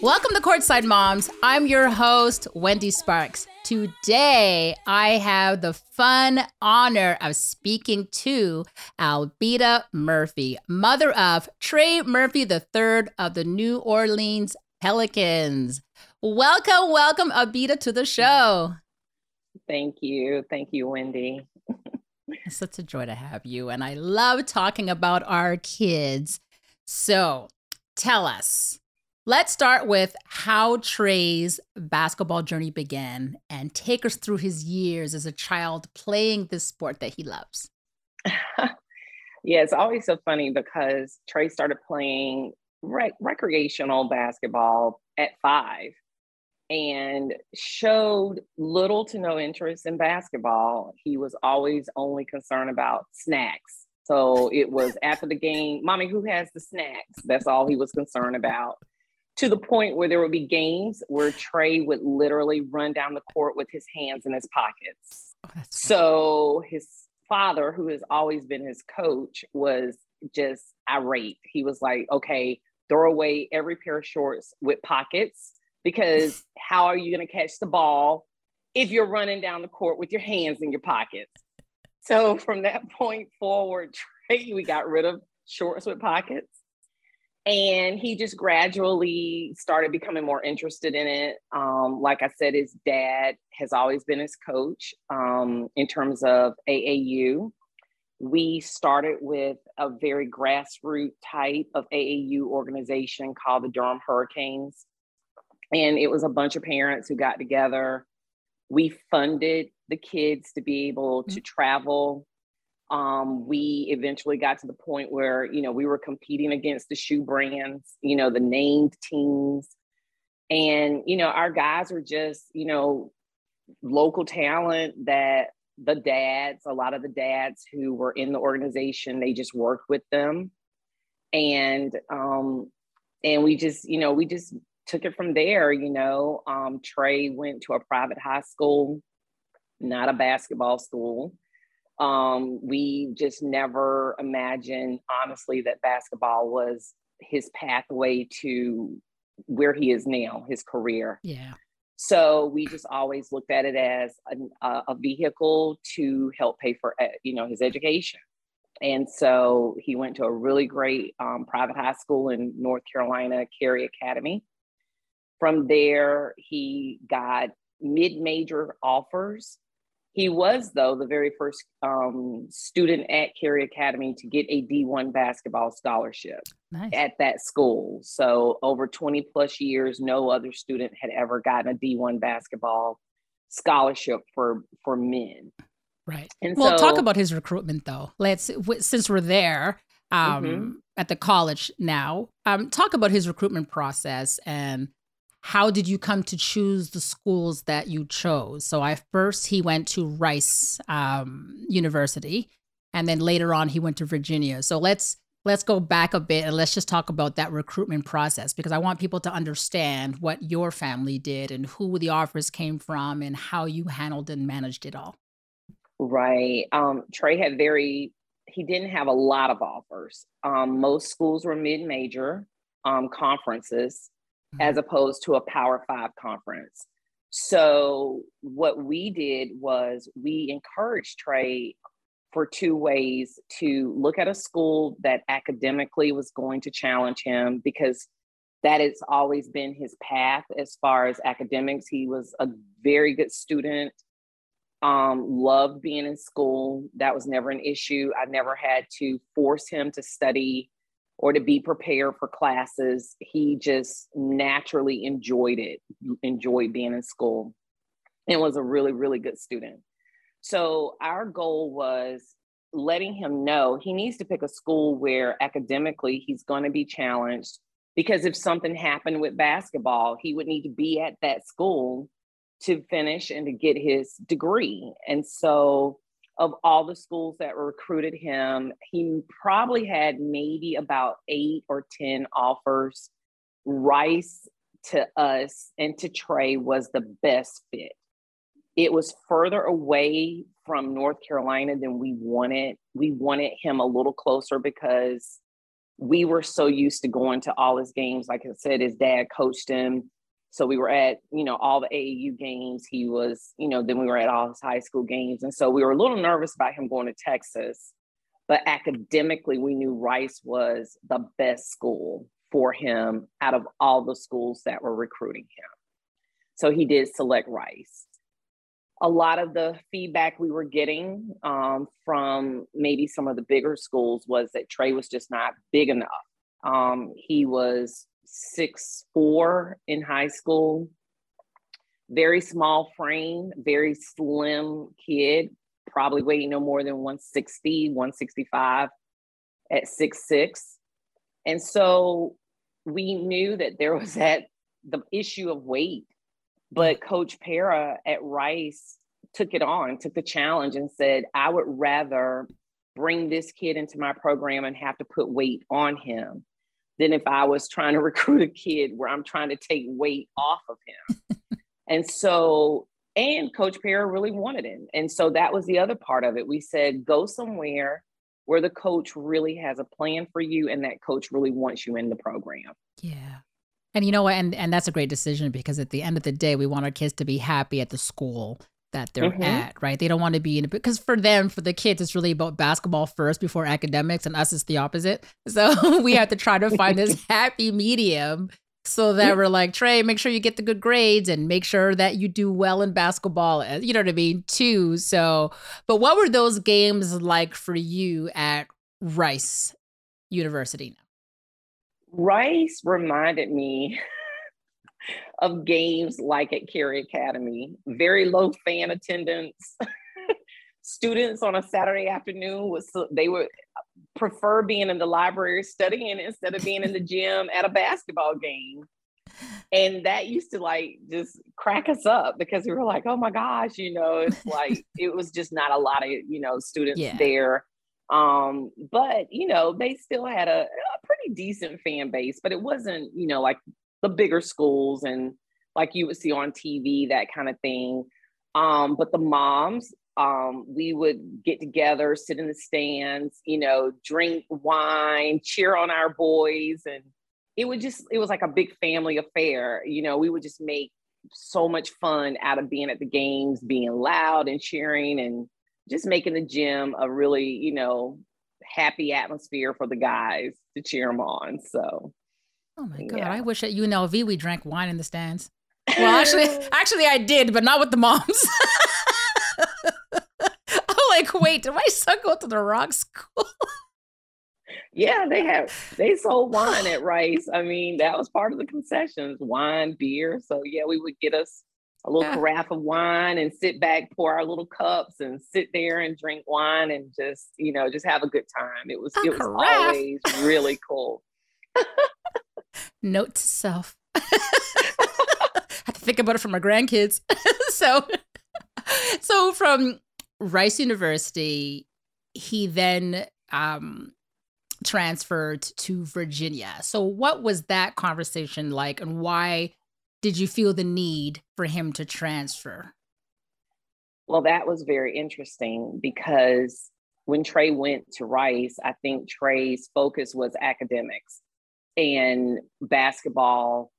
Welcome to Courtside Moms. I'm your host, Wendy Sparks. Today, I have the fun honor of speaking to Albita Murphy, mother of Trey Murphy III of the New Orleans Pelicans. Welcome, welcome, Albita, to the show. Thank you. Thank you, Wendy. It's such a joy to have you. And I love talking about our kids. So tell us, let's start with how Trey's basketball journey began and take us through his years as a child playing this sport that he loves. yeah, it's always so funny because Trey started playing rec- recreational basketball at five and showed little to no interest in basketball. He was always only concerned about snacks. So it was after the game, mommy, who has the snacks? That's all he was concerned about. To the point where there would be games where Trey would literally run down the court with his hands in his pockets. Oh, So his father, who has always been his coach, was just irate. He was like, okay, throw away every pair of shorts with pockets because how are you going to catch the ball if you're running down the court with your hands in your pockets? So from that point forward, Trey, we got rid of shorts with pockets. And he just gradually started becoming more interested in it. Um, like I said, his dad has always been his coach um, in terms of AAU. We started with a very grassroots type of AAU organization called the Durham Hurricanes. And it was a bunch of parents who got together. We funded the kids to be able to travel. Um, we eventually got to the point where, you know, we were competing against the shoe brands, you know, the named teams. And, you know, our guys were just, you know, local talent that the dads, a lot of the dads who were in the organization, they just worked with them. And um, and we just, you know, we just took it from there, you know. Um, Trey went to a private high school, not a basketball school. Um, we just never imagined, honestly, that basketball was his pathway to where he is now, his career. Yeah. So we just always looked at it as a, a vehicle to help pay for, uh, you know, his education. And so he went to a really great um, private high school in North Carolina, Cary Academy. From there, he got mid-major offers. He was, though, the very first um, student at Cary Academy to get a D1 basketball scholarship Nice. at that school. So over 20 plus years, no other student had ever gotten a D1 basketball scholarship for for men. Right. And well, talk about his recruitment, though. Let's, w- since we're there um, Mhm. at the college now, um, talk about his recruitment process and how did you come to choose the schools that you chose? So, I first he went to Rice um, University, and then later on he went to Virginia. So let's let's go back a bit and let's just talk about that recruitment process because I want people to understand what your family did and who the offers came from and how you handled and managed it all. Right. Um, Trey had very, he didn't have a lot of offers. Um, most schools were mid major um, conferences as opposed to a Power Five conference. So, what we did was we encouraged Trey for two ways to look at a school that academically was going to challenge him because that has always been his path as far as academics. He was a very good student um, loved being in school. That was never an issue. I never had to force him to study or to be prepared for classes. He just naturally enjoyed it, enjoyed being in school, and was a really, really good student. So our goal was letting him know he needs to pick a school where academically he's going to be challenged because if something happened with basketball, he would need to be at that school to finish and to get his degree. And so, of all the schools that recruited him, he probably had maybe about eight or 10 offers. Rice to us and to Trey was the best fit. it was further away from North Carolina than we wanted. We wanted him a little closer because we were so used to going to all his games. Like I said, his dad coached him. So we were at, you know, all the AAU games. He was, you know, then we were at all his high school games. And so we were a little nervous about him going to Texas. But academically, we knew Rice was the best school for him out of all the schools that were recruiting him. So he did select Rice a lot of the feedback we were getting um, from maybe some of the bigger schools was that Trey was just not big enough. Um, he was six four in high school, very small frame, very slim kid, probably weighing no more than 160, 165 at six six. And so we knew that there was that the issue of weight but mm. Coach Pera at Rice took it on, took the challenge, and said, I would rather bring this kid into my program and have to put weight on him than if I was trying to recruit a kid where I'm trying to take weight off of him. and so, and Coach Pera really wanted him. And so that was the other part of it. We said, go somewhere where the coach really has a plan for you and that coach really wants you in the program. Yeah. And you know what? And and that's a great decision because at the end of the day, we want our kids to be happy at the school that they're mm-hmm. at, right? They don't want to be in because for them, for the kids, it's really about basketball first before academics, and us is the opposite. So we have to try to find this happy medium so that we're like Trey, make sure you get the good grades and make sure that you do well in basketball. Uh, you know what I mean, too. So, but what were those games like for you at Rice University? Rice reminded me of games like at Cary Academy. Very low fan attendance. Students on a Saturday afternoon was they would prefer being in the library studying instead of being in the gym at a basketball game. And that used to like just crack us up because we were like, oh my gosh, you know, it's like it was just not a lot of, you know, students yeah. there um, but you know, they still had a, a pretty decent fan base, but it wasn't, you know, like the bigger schools and like you would see on TV, that kind of thing. Um, but the moms, um, we would get together, sit in the stands, you know, drink wine, cheer on our boys. And it would just, it was like a big family affair. You know, we would just make so much fun out of being at the games, being loud and cheering and just making the gym a really, you know, happy atmosphere for the guys to cheer them on. So, oh my god, yeah. I wish at UNLV we drank wine in the stands. Well, actually, actually, I did, but not with the moms. I'm like, wait, did my son go to the wrong school? yeah, they have they sold wine at Rice. I mean, that was part of the concessions, wine, beer. So yeah, we would get us a little yeah. carafe of wine and sit back, pour our little cups and sit there and drink wine and just, you know, just have a good time. It was a it was always really cool. Note to self. I have to think about it for my grandkids. so so from Rice University, he then um transferred to Virginia. So what was that conversation like and why did you feel the need for him to transfer? Well, that was very interesting because when Trey went to Rice, I think Trey's focus was academics and basketball.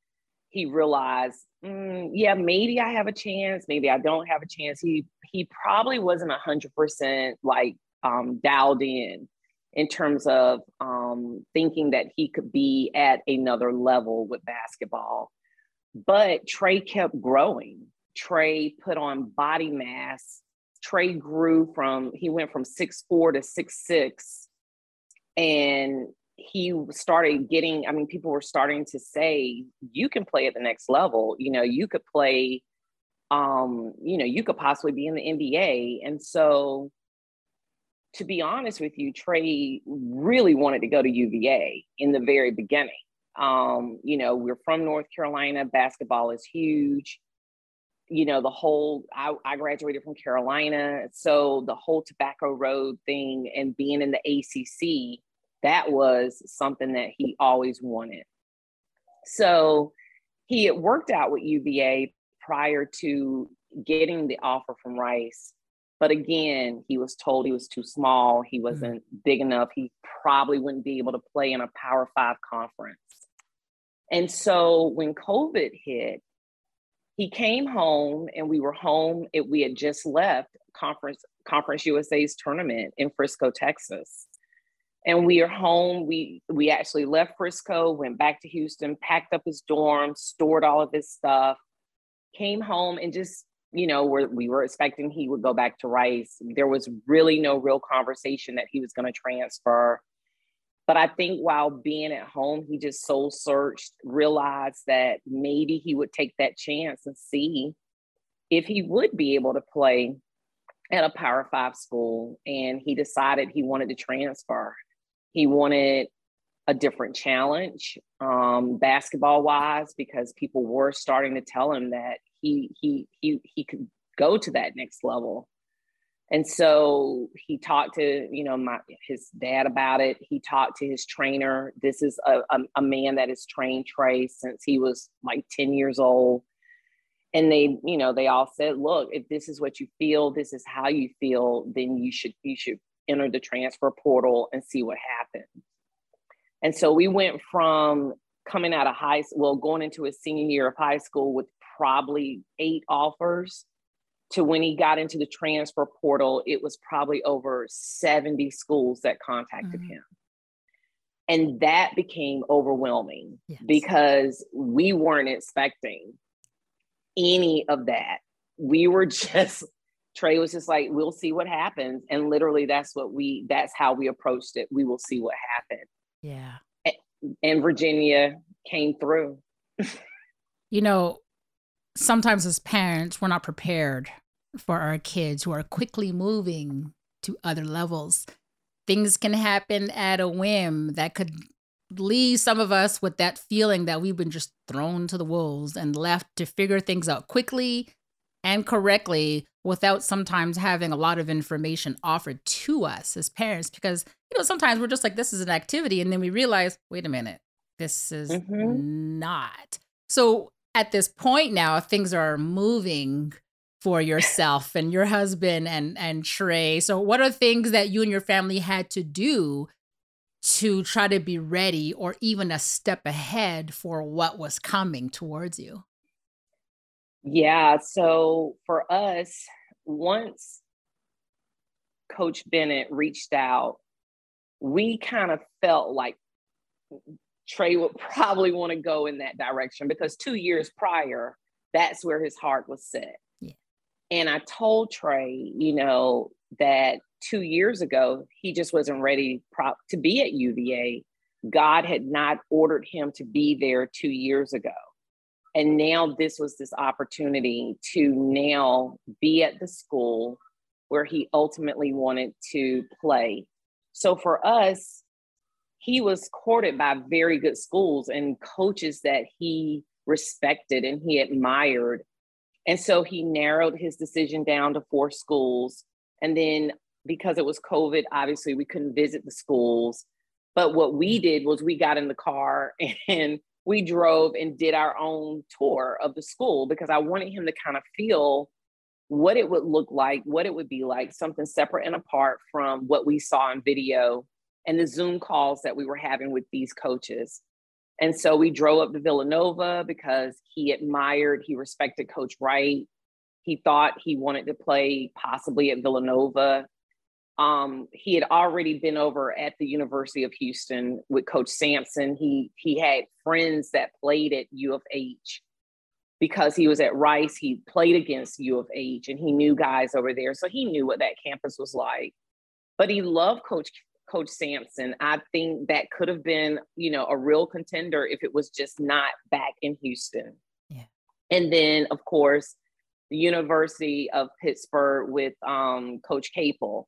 He realized, mm, yeah, maybe I have a chance, maybe I don't have a chance. He he probably wasn't hundred percent like um, dialed in in terms of um, thinking that he could be at another level with basketball. But Trey kept growing. Trey put on body mass. Trey grew from, he went from six four to six six, And he started getting, I mean, people were starting to say, you can play at the next level. You know, you could play, um, you know, you could possibly be in the NBA. And so, to be honest with you, Trey really wanted to go to UVA in the very beginning. Um, you know, we're from North Carolina. Basketball is huge. You know, the whole, I, I graduated from Carolina. So the whole Tobacco Road thing and being in the ACC, that was something that he always wanted. So he had worked out with UVA prior to getting the offer from Rice. But again, he was told he was too small. He hmm. wasn't big enough. He probably wouldn't be able to play in a Power Five conference. And so when COVID hit, he came home and we were home. It, we had just left conference Conference USA's tournament in Frisco, Texas. And we are home. We we actually left Frisco, went back to Houston, packed up his dorm, stored all of his stuff, came home and just, you know, we were expecting he would go back to Rice. There was really no real conversation that he was going to transfer. But I think while being at home, he just soul searched, realized that maybe he would take that chance and see if he would be able to play at a Power Five school. And he decided he wanted to transfer. He wanted a different challenge, um, basketball wise, because people were starting to tell him that he he he he could go to that next level. And so he talked to, you know, my his dad about it. He talked to his trainer. This is a, a, a man that has trained Trey since he was like 10 years old. And they, you know, they all said, look, if this is what you feel, this is how you feel, then you should you should enter the transfer portal and see what happens. And so we went from coming out of high school, well, going into his senior year of high school with probably eight offers to when he got into the transfer portal, it was probably over 70 schools that contacted mm-hmm. him. And that became overwhelming yes. because we weren't expecting any of that. We were just, Trey was just like, we'll see what happens. And literally, that's what we, that's how we approached it. We will see what happened. Yeah. And Virginia came through. you know, sometimes as parents, we're not prepared for our kids who are quickly moving to other levels. Things can happen at a whim that could leave some of us with that feeling that we've been just thrown to the wolves and left to figure things out quickly and correctly without sometimes having a lot of information offered to us as parents because you know sometimes we're just like this is an activity and then we realize wait a minute this is mm-hmm. not so at this point now things are moving for yourself and your husband and and Trey. So what are things that you and your family had to do to try to be ready or even a step ahead for what was coming towards you? Yeah, so for us, once Coach Bennett reached out, we kind of felt like Trey would probably want to go in that direction because two years prior, that's where his heart was set. Yeah. And I told Trey, you know, that two years ago, he just wasn't ready pro- to be at UVA. God had not ordered him to be there two years ago. And now this was this opportunity to now be at the school where he ultimately wanted to play. So for us, he was courted by very good schools and coaches that he respected and he admired and so he narrowed his decision down to four schools. And then because it was COVID, obviously we couldn't visit the schools. But what we did was we got in the car and we drove and did our own tour of the school because I wanted him to kind of feel what it would look like, what it would be like, something separate and apart from what we saw in video and the Zoom calls that we were having with these coaches. And so we drove up to Villanova because he admired, he respected Coach Wright. He thought he wanted to play possibly at Villanova. Um, he had already been over at the University of Houston with Coach Sampson. He he had friends that played at U of H because he was at Rice. He played against U of H and he knew guys over there, so he knew what that campus was like. But he loved Coach Coach Sampson. I think that could have been, you know, a real contender if it was just not back in Houston. Yeah. And then, of course, the University of Pittsburgh with um, Coach Capel,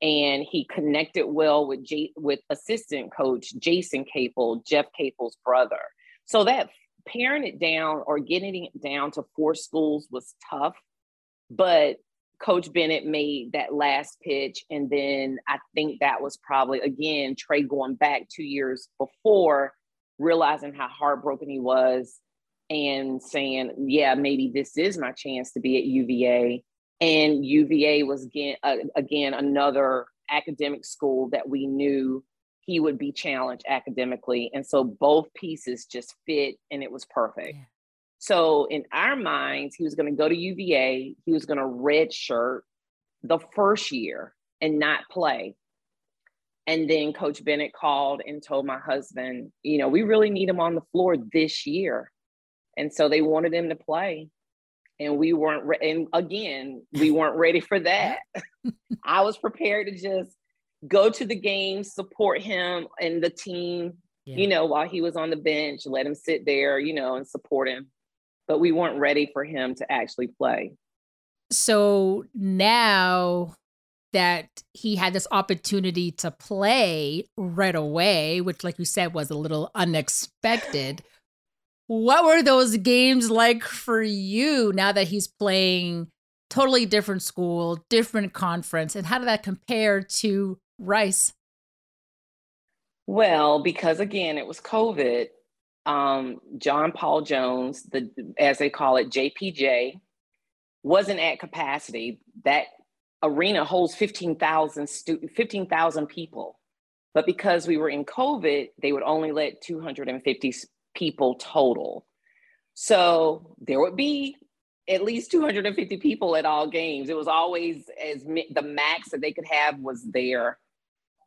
and he connected well with J- with assistant coach Jason Capel, Jeff Capel's brother. So that paring it down or getting it down to four schools was tough, but Coach Bennett made that last pitch. And then I think that was probably, again, Trey going back two years before, realizing how heartbroken he was. and saying, yeah, maybe this is my chance to be at UVA. And UVA was again, uh, again another academic school that we knew he would be challenged academically. And so both pieces just fit and it was perfect. Yeah. So in our minds, he was going to go to UVA, he was going to redshirt the first year and not play. And then Coach Bennett called and told my husband, you know, we really need him on the floor this year. And so they wanted him to play. And we weren't, re- and again, we weren't ready for that. I was prepared to just go to the game, support him and the team, yeah. you know, while he was on the bench, let him sit there, you know, and support him. But we weren't ready for him to actually play. So now that he had this opportunity to play right away, which, like you said, was a little unexpected. what were those games like for you now that he's playing totally different school, different conference, and how did that compare to Rice? Well, because again, it was COVID. Um, John Paul Jones, the as they call it, JPJ, wasn't at capacity. That arena holds 15,000 stu- 15,000 people. But because we were in COVID, they would only let 250 people total. So there would be at least 250 people at all games. It was always as the max that they could have was there.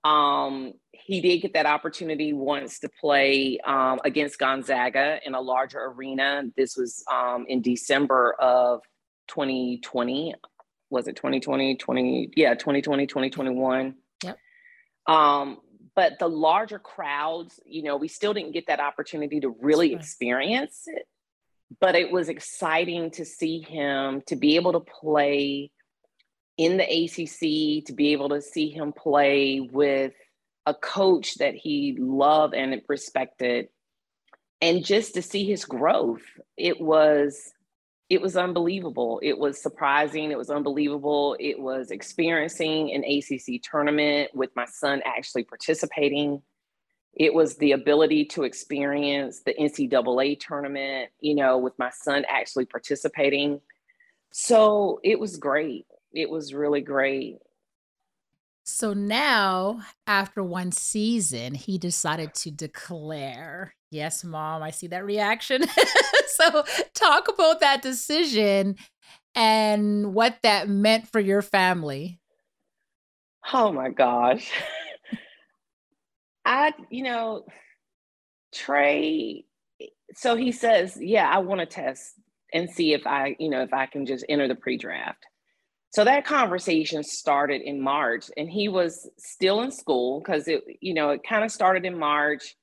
Um, he did get that opportunity once to play um, against Gonzaga in a larger arena. This was um, in December of 2020 was it 2020 20 yeah 2020 2021 yep um but the larger crowds you know we still didn't get that opportunity to really experience it but it was exciting to see him to be able to play in the ACC to be able to see him play with a coach that he loved and respected and just to see his growth. It was it was unbelievable. It was surprising. It was unbelievable. It was experiencing an ACC tournament with my son actually participating. It was the ability to experience the NCAA tournament, you know, with my son actually participating. So it was great. It was really great. So now, after one season, he decided to declare. Yes, mom, I see that reaction. so, talk about that decision and what that meant for your family. Oh my gosh. I, you know, Trey, so he says, Yeah, I want to test and see if I, you know, if I can just enter the pre draft. So that conversation started in March, and he was still in school because it, you know, it kind of started in March.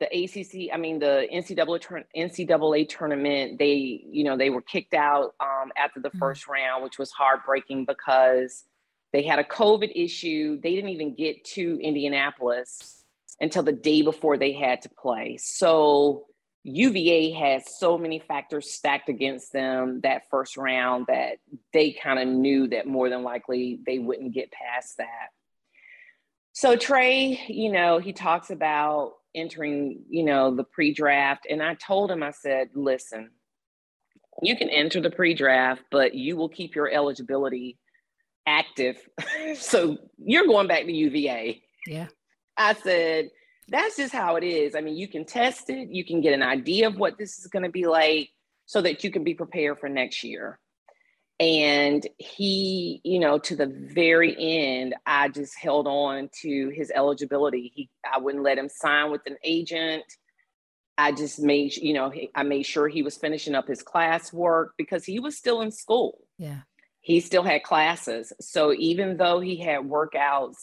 The ACC, I mean, the NCAA, NCAA tournament, they, you know, they were kicked out um, after the mm-hmm. first round, which was heartbreaking because they had a COVID issue. They didn't even get to Indianapolis until the day before they had to play. So UVA has so many factors stacked against them that first round that they kind of knew that more than likely they wouldn't get past that. So Trey, you know, he talks about entering, you know, the pre-draft and I told him I said, "Listen, you can enter the pre-draft, but you will keep your eligibility active. so you're going back to UVA." Yeah. I said, that's just how it is. I mean, you can test it, you can get an idea of what this is going to be like so that you can be prepared for next year. And he, you know, to the very end, I just held on to his eligibility. He, I wouldn't let him sign with an agent. I just made, you know, I made sure he was finishing up his classwork because he was still in school. Yeah. He still had classes. So even though he had workouts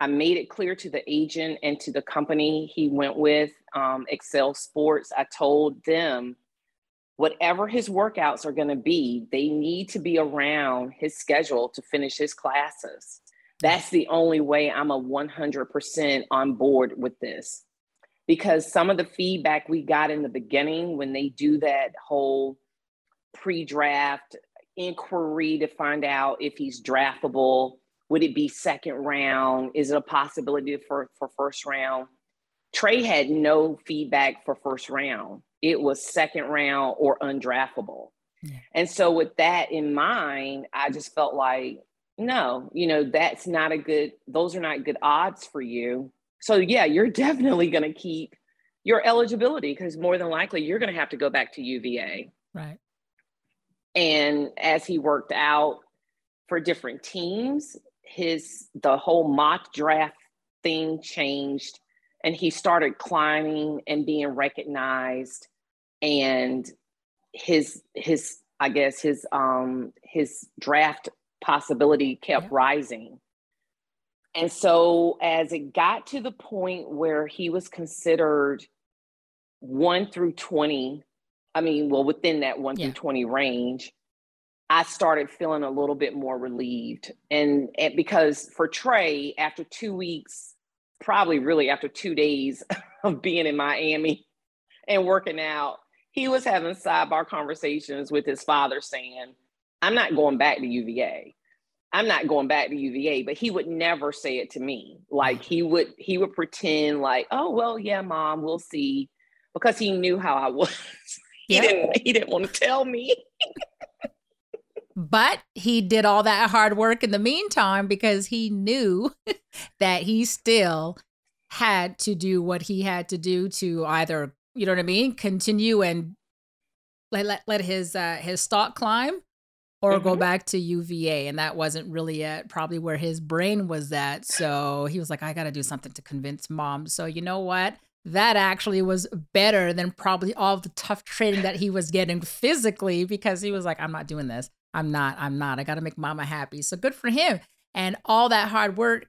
I made it clear to the agent and to the company he went with, um, Excel Sports. I told them whatever his workouts are going to be, they need to be around his schedule to finish his classes. That's the only way I'm a 100% on board with this. Because some of the feedback we got in the beginning when they do that whole pre draft inquiry to find out if he's draftable would it be second round? Is it a possibility for, for first round? Trey had no feedback for first round. It was second round or undraftable. Yeah. And so with that in mind, I just felt like, no, you know, that's not a good, those are not good odds for you. So yeah, you're definitely going to keep your eligibility because more than likely you're going to have to go back to UVA. Right. And as he worked out for different teams, his the whole mock draft thing changed and he started climbing and being recognized and his his I guess his um his draft possibility kept Yeah. rising. And so as it got to the point where he was considered 1 through 20, I mean, well within that 1 Yeah. through 20 range, I started feeling a little bit more relieved. And, and because for Trey, after 2 weeks, probably really after 2 days of being in Miami and working out, he was having sidebar conversations with his father saying, I'm not going back to UVA. I'm not going back to UVA, but he would never say it to me. Like he would he would pretend like, "Oh, well, yeah, mom, we'll see." Because he knew how I was. he Yeah. didn't he didn't want to tell me. But he did all that hard work in the meantime because he knew that he still had to do what he had to do to either, you know what I mean, continue and let let, let his uh, his stock climb or go Mhm. back to UVA. And that wasn't really at probably where his brain was at. So he was like, I got to do something to convince mom. So you know what? That actually was better than probably all the tough training that he was getting physically because he was like, I'm not doing this. I'm not. I'm not. I got to make mama happy. So good for him. And all that hard work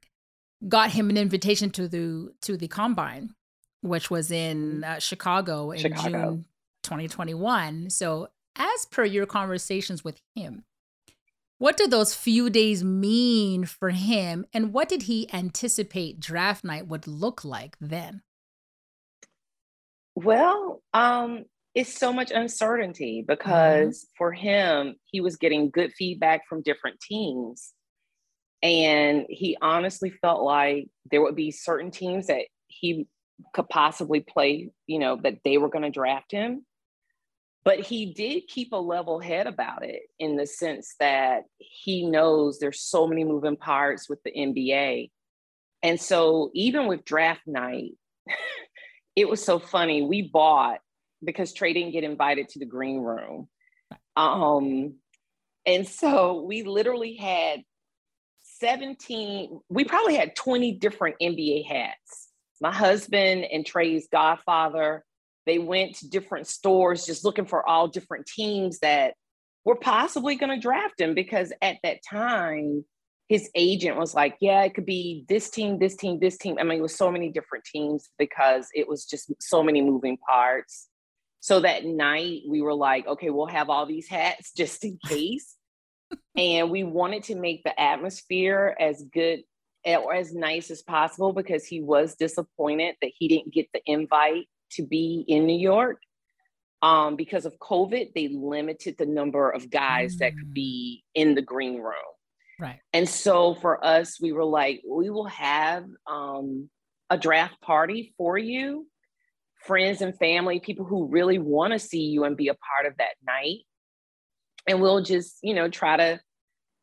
got him an invitation to the to the combine, which was in uh, Chicago in Chicago. June 2021. So as per your conversations with him, what did those few days mean for him, and what did he anticipate draft night would look like then? Well, um, it's so much uncertainty mm-hmm. because for him, he was getting good feedback from different teams. And he honestly felt like there would be certain teams that he could possibly play, you know, that they were going to draft him. But he did keep a level head about it in the sense that he knows there's so many moving parts with the NBA. And so even with draft night, it was so funny. We bought because Trey didn't get invited to the green room. Um, and so we literally had 17, we probably had 20 different NBA hats. My husband and Trey's godfather, they went to different stores just looking for all different teams that were possibly going to draft him because at that time, his agent was like, Yeah, it could be this team, this team, this team. I mean, it was so many different teams because it was just so many moving parts. So that night, we were like, Okay, we'll have all these hats just in case. and we wanted to make the atmosphere as good or as nice as possible because he was disappointed that he didn't get the invite to be in New York. Um, because of COVID, they limited the number of guys that could Mm. be in the green room. Right. And so for us, we were like, we will have um, a draft party for you, friends and family, people who really want to see you and be a part of that night. And we'll just, you know, try to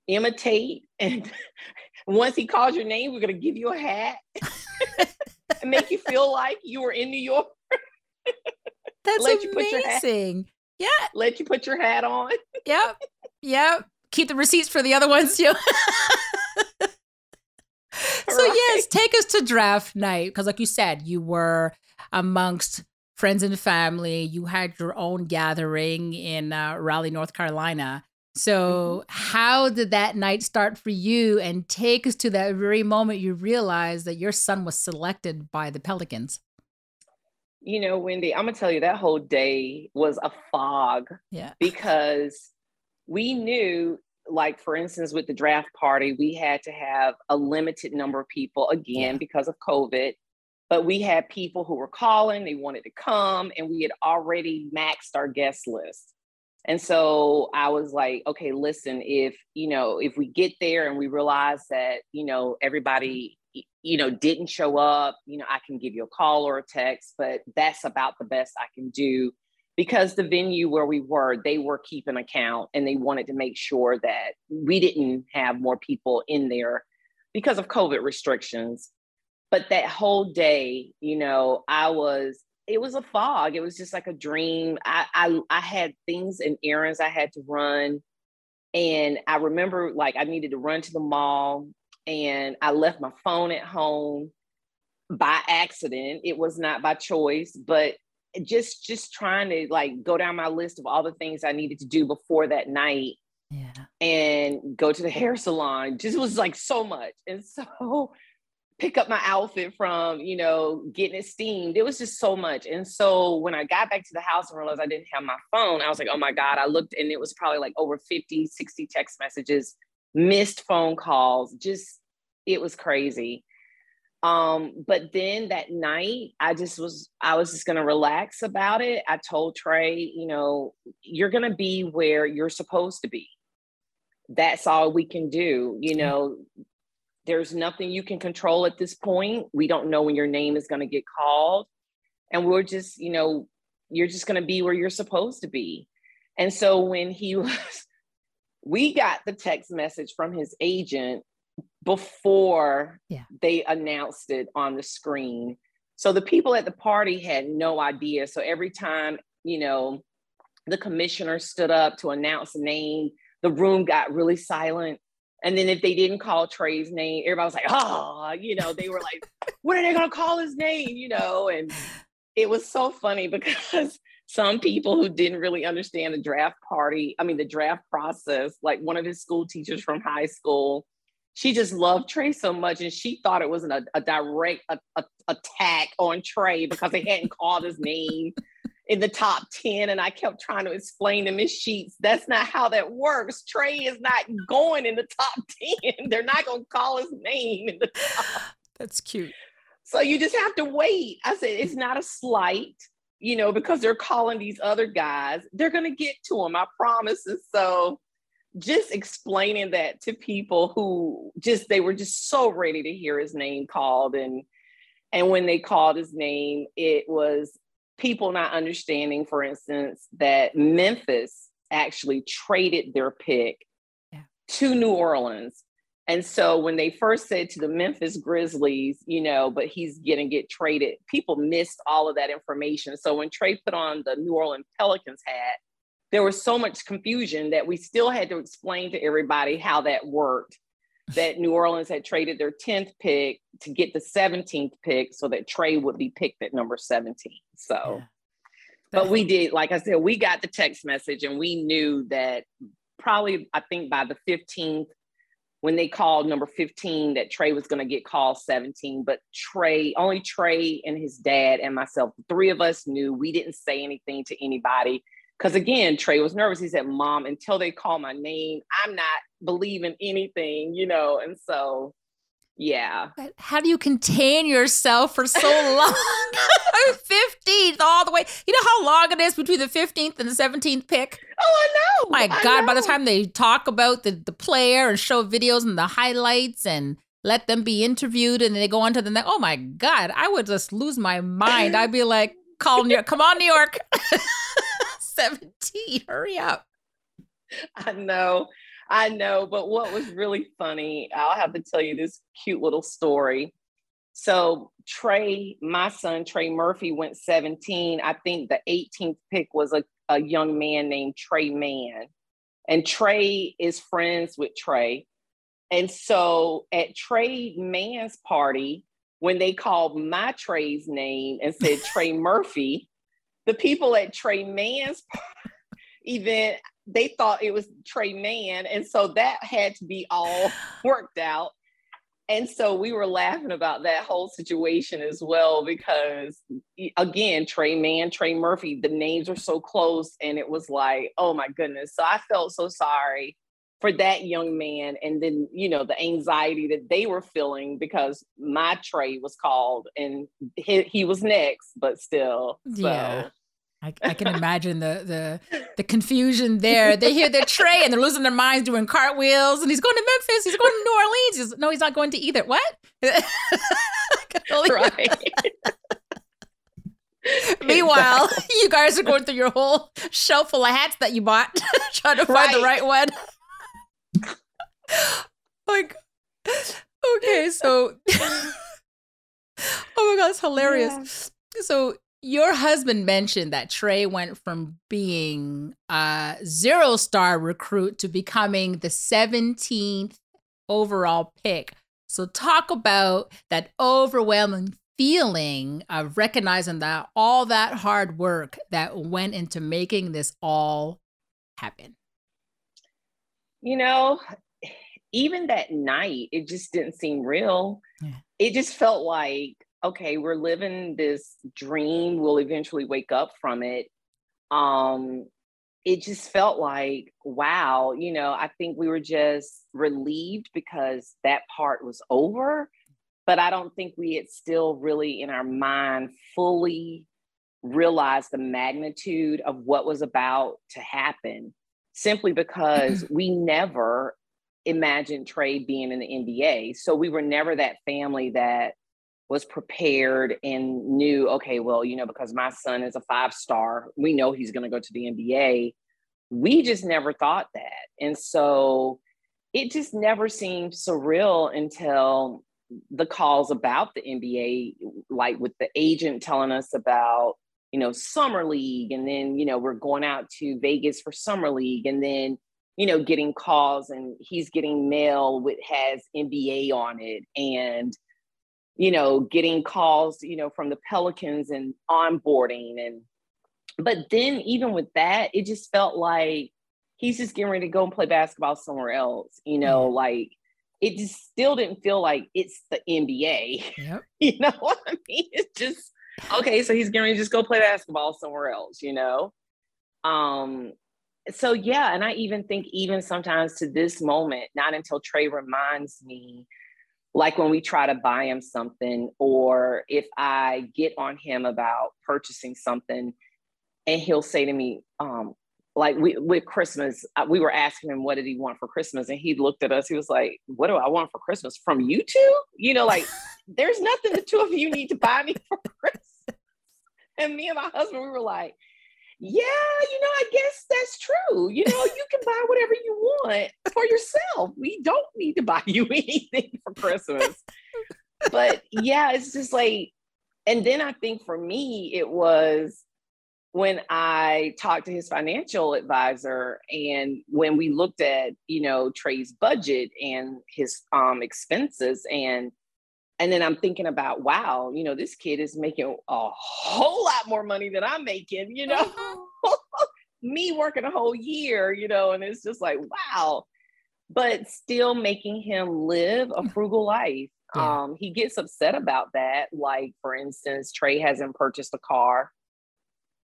imitate. And once he calls your name, we're going to give you a hat and make you feel like you were in New York. That's Let you put your hat- amazing. Yeah. Let you put your hat on. Yep. Yep. Keep the receipts for the other ones too. so yes, take us to draft night because, like you said, you were amongst friends and family. You had your own gathering in uh, Raleigh, North Carolina. So, how did that night start for you? And take us to that very moment you realized that your son was selected by the Pelicans. You know, Wendy, I'm going to tell you that whole day was a fog Yeah. because we knew like for instance with the draft party we had to have a limited number of people again Yeah. because of covid but we had people who were calling they wanted to come and we had already maxed our guest list and so i was like okay listen if you know if we get there and we realize that you know everybody you know, didn't show up, you know, I can give you a call or a text, but that's about the best I can do because the venue where we were, they were keeping account and they wanted to make sure that we didn't have more people in there because of COVID restrictions. But that whole day, you know, I was it was a fog. It was just like a dream. I I, I had things and errands I had to run. And I remember like I needed to run to the mall and I left my phone at home by accident. It was not by choice, but just just trying to like go down my list of all the things I needed to do before that night Yeah. and go to the hair salon. Just was like so much. And so pick up my outfit from, you know, getting it steamed. It was just so much. And so when I got back to the house and realized I didn't have my phone, I was like, oh my God. I looked and it was probably like over 50, 60 text messages, missed phone calls. Just, it was crazy. Um, but then that night, I just was, I was just gonna relax about it. I told Trey, you know, you're gonna be where you're supposed to be. That's all we can do. You know, there's nothing you can control at this point. We don't know when your name is gonna get called. And we're just, you know, you're just gonna be where you're supposed to be. And so when he was, we got the text message from his agent before Yeah. they announced it on the screen. So the people at the party had no idea. So every time, you know, the commissioner stood up to announce a name, the room got really silent. And then if they didn't call Trey's name, everybody was like, oh, you know, they were like, what are they going to call his name? You know, and it was so funny because some people who didn't really understand the draft party, I mean, the draft process, like one of his school teachers from high school, she just loved Trey so much, and she thought it was an, a, a direct a, a, attack on Trey because they hadn't called his name in the top 10. And I kept trying to explain to Miss Sheets, that's not how that works. Trey is not going in the top 10. They're not going to call his name in the top. That's cute. So you just have to wait. I said, it's not a slight, you know, because they're calling these other guys. They're going to get to him, I promise. And so just explaining that to people who just they were just so ready to hear his name called and and when they called his name it was people not understanding for instance that Memphis actually traded their pick Yeah. to New Orleans and so when they first said to the Memphis Grizzlies, you know, but he's going to get traded, people missed all of that information. So when Trey put on the New Orleans Pelicans hat, there was so much confusion that we still had to explain to everybody how that worked. That New Orleans had traded their 10th pick to get the 17th pick so that Trey would be picked at number 17. So, Yeah. but we did, like I said, we got the text message and we knew that probably, I think by the 15th, when they called number 15, that Trey was going to get called 17. But Trey, only Trey and his dad and myself, the three of us knew we didn't say anything to anybody because again, Trey was nervous. He said, Mom, until they call my name, I'm not believing anything, you know? And so, yeah. But how do you contain yourself for so long? 15th all the way. You know how long it is between the 15th and the 17th pick? Oh, I know. Oh my I God, by the time they talk about the, the player and show videos and the highlights and let them be interviewed and then they go on to the next, oh my God, I would just lose my mind. I'd be like, call New York, come on, New York. 17, hurry up. I know. I know. But what was really funny, I'll have to tell you this cute little story. So, Trey, my son, Trey Murphy, went 17. I think the 18th pick was a, a young man named Tre Mann. And Trey is friends with Trey. And so at Tre Mann's party, when they called my Trey's name and said Trey Murphy, the people at Tre Mann's event, they thought it was Tre Mann. And so that had to be all worked out. And so we were laughing about that whole situation as well, because again, Tre Mann, Trey Murphy, the names are so close. And it was like, oh my goodness. So I felt so sorry for that young man. And then, you know, the anxiety that they were feeling because my Trey was called and he, he was next, but still. So. Yeah. I, I can imagine the, the the confusion there. They hear their Trey and they're losing their minds doing cartwheels, and he's going to Memphis. He's going to New Orleans. He's, no, he's not going to either. What? I can only- right. Meanwhile, Exactly. you guys are going through your whole shelf full of hats that you bought, trying to find the right Right. one. like, okay, so, oh my god, it's hilarious. So, your husband mentioned that Trey went from being a zero star recruit to becoming the 17th overall pick. So, talk about that overwhelming feeling of recognizing that all that hard work that went into making this all happen. you know, even that night, it just didn't seem real. Yeah. It just felt like, okay, we're living this dream. We'll eventually wake up from it. Um, it just felt like, wow, you know, I think we were just relieved because that part was over. But I don't think we had still really in our mind fully realized the magnitude of what was about to happen simply because we never imagined Trey being in the NBA. So we were never that family that was prepared and knew, okay, well, you know, because my son is a five star, we know he's going to go to the NBA. We just never thought that. And so it just never seemed surreal until the calls about the NBA, like with the agent telling us about, you know, summer league. And then, you know, we're going out to Vegas for summer league. And then, you know, getting calls and he's getting mail with has NBA on it. And, you know, getting calls, you know, from the Pelicans and onboarding. And, but then even with that, it just felt like he's just getting ready to go and play basketball somewhere else, you know, like it just still didn't feel like it's the NBA. Yep. You know what I mean? It's just okay. So he's going to just go play basketball somewhere else, you know? Um, so yeah, and I even think even sometimes to this moment, not until Trey reminds me, like when we try to buy him something, or if I get on him about purchasing something, and he'll say to me, um, like we with Christmas, uh, we were asking him what did he want for Christmas, and he looked at us. He was like, "What do I want for Christmas from you two? You know, like there's nothing the two of you need to buy me for Christmas." And me and my husband, we were like, "Yeah, you know, I guess that's true. You know, you can buy whatever you want for yourself. We don't need to buy you anything for Christmas." but yeah, it's just like, and then I think for me, it was when I talked to his financial advisor and when we looked at, you know, Trey's budget and his um expenses and and then I'm thinking about, wow, you know, this kid is making a whole lot more money than I'm making, you know. Me working a whole year, you know, and it's just like, wow. But still making him live a frugal life. Yeah. Um, he gets upset about that. Like, for instance, Trey hasn't purchased a car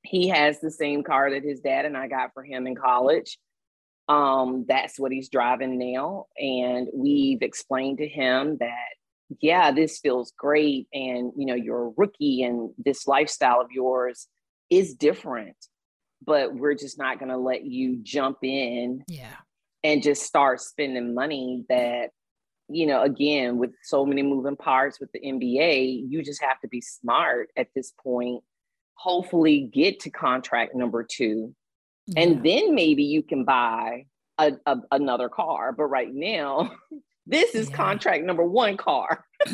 he has the same car that his dad and I got for him in college. Um, that's what he's driving now. And we've explained to him that, yeah, this feels great. And, you know, you're a rookie and this lifestyle of yours is different, but we're just not going to let you jump in Yeah. and just start spending money that, you know, again, with so many moving parts with the NBA, you just have to be smart at this point hopefully get to contract number two and then maybe you can buy a, a- another car but right now this is Yeah. contract number one car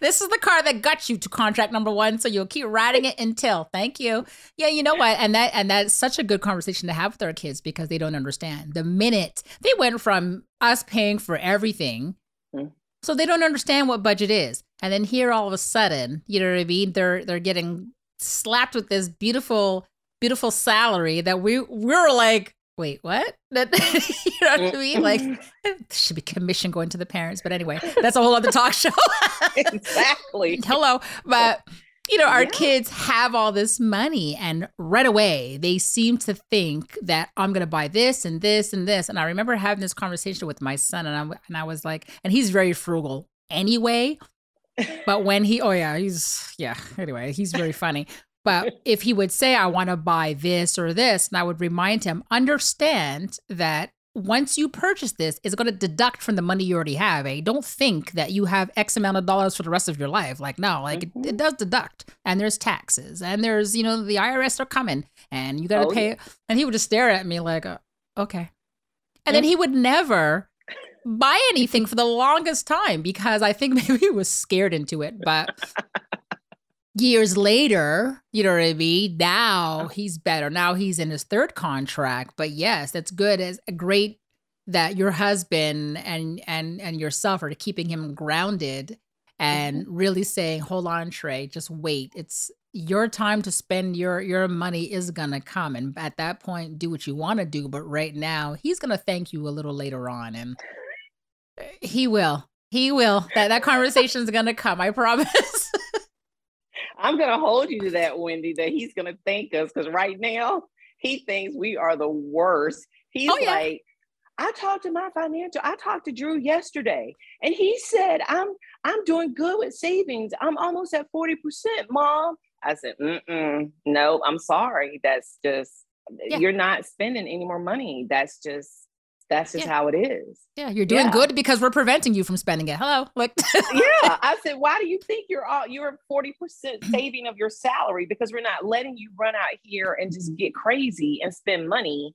this is the car that got you to contract number one, so you'll keep riding it until. Thank you. Yeah, you know what? And that and that's such a good conversation to have with our kids because they don't understand. The minute they went from us paying for everything, Mm. so they don't understand what budget is, and then here all of a sudden, you know what I mean? They're they're getting slapped with this beautiful beautiful salary that we we're like. Wait, what? That you know what I mean? Like, should be commission going to the parents. But anyway, that's a whole other talk show. exactly Hello. But, oh, you know, our Yeah. kids have all this money and right away they seem to think that I'm going to buy this and this and this. And I remember having this conversation with my son and I, and I was like, and he's very frugal anyway. But when he, oh yeah, he's, yeah, anyway, he's very funny. But if he would say, I want to buy this or this, and I would remind him, understand that once you purchase this, it's going to deduct from the money you already have. Eh? Don't think that you have X amount of dollars for the rest of your life. Like, no, like Mhm. it, it does deduct. And there's taxes and there's, you know, the IRS are coming and you got to Oh, pay. And he would just stare at me like, uh, okay. And then Mm. he would never buy anything for the longest time because I think maybe he was scared into it. But years later, you know what I mean? Now he's better. Now he's in his third contract. But yes, that's good. It's great that your husband and and and yourself are keeping him grounded and mm-hmm. really saying, "Hold on, Trey, just wait. It's your time to spend your your money is gonna come, and at that point, do what you want to do. But right now, he's gonna thank you a little later on, and he will. He will. That that conversation is gonna come. I promise. I'm gonna hold you to that, Wendy, that he's gonna thank us because right now he thinks we are the worst. He's Oh, yeah. like, I talked to my financial, I talked to Drew yesterday, and he said, I'm I'm doing good with savings. I'm almost at 40%, mom. I said, mm-mm, no, I'm sorry. That's just Yeah. you're not spending any more money. That's just that's just Yeah. how it is. Yeah, you're doing Yeah. good because we're preventing you from spending it. Hello, like yeah i said why do you think you're all you're 40% saving of your salary because we're not letting you run out here and just mm-hmm. get crazy and spend money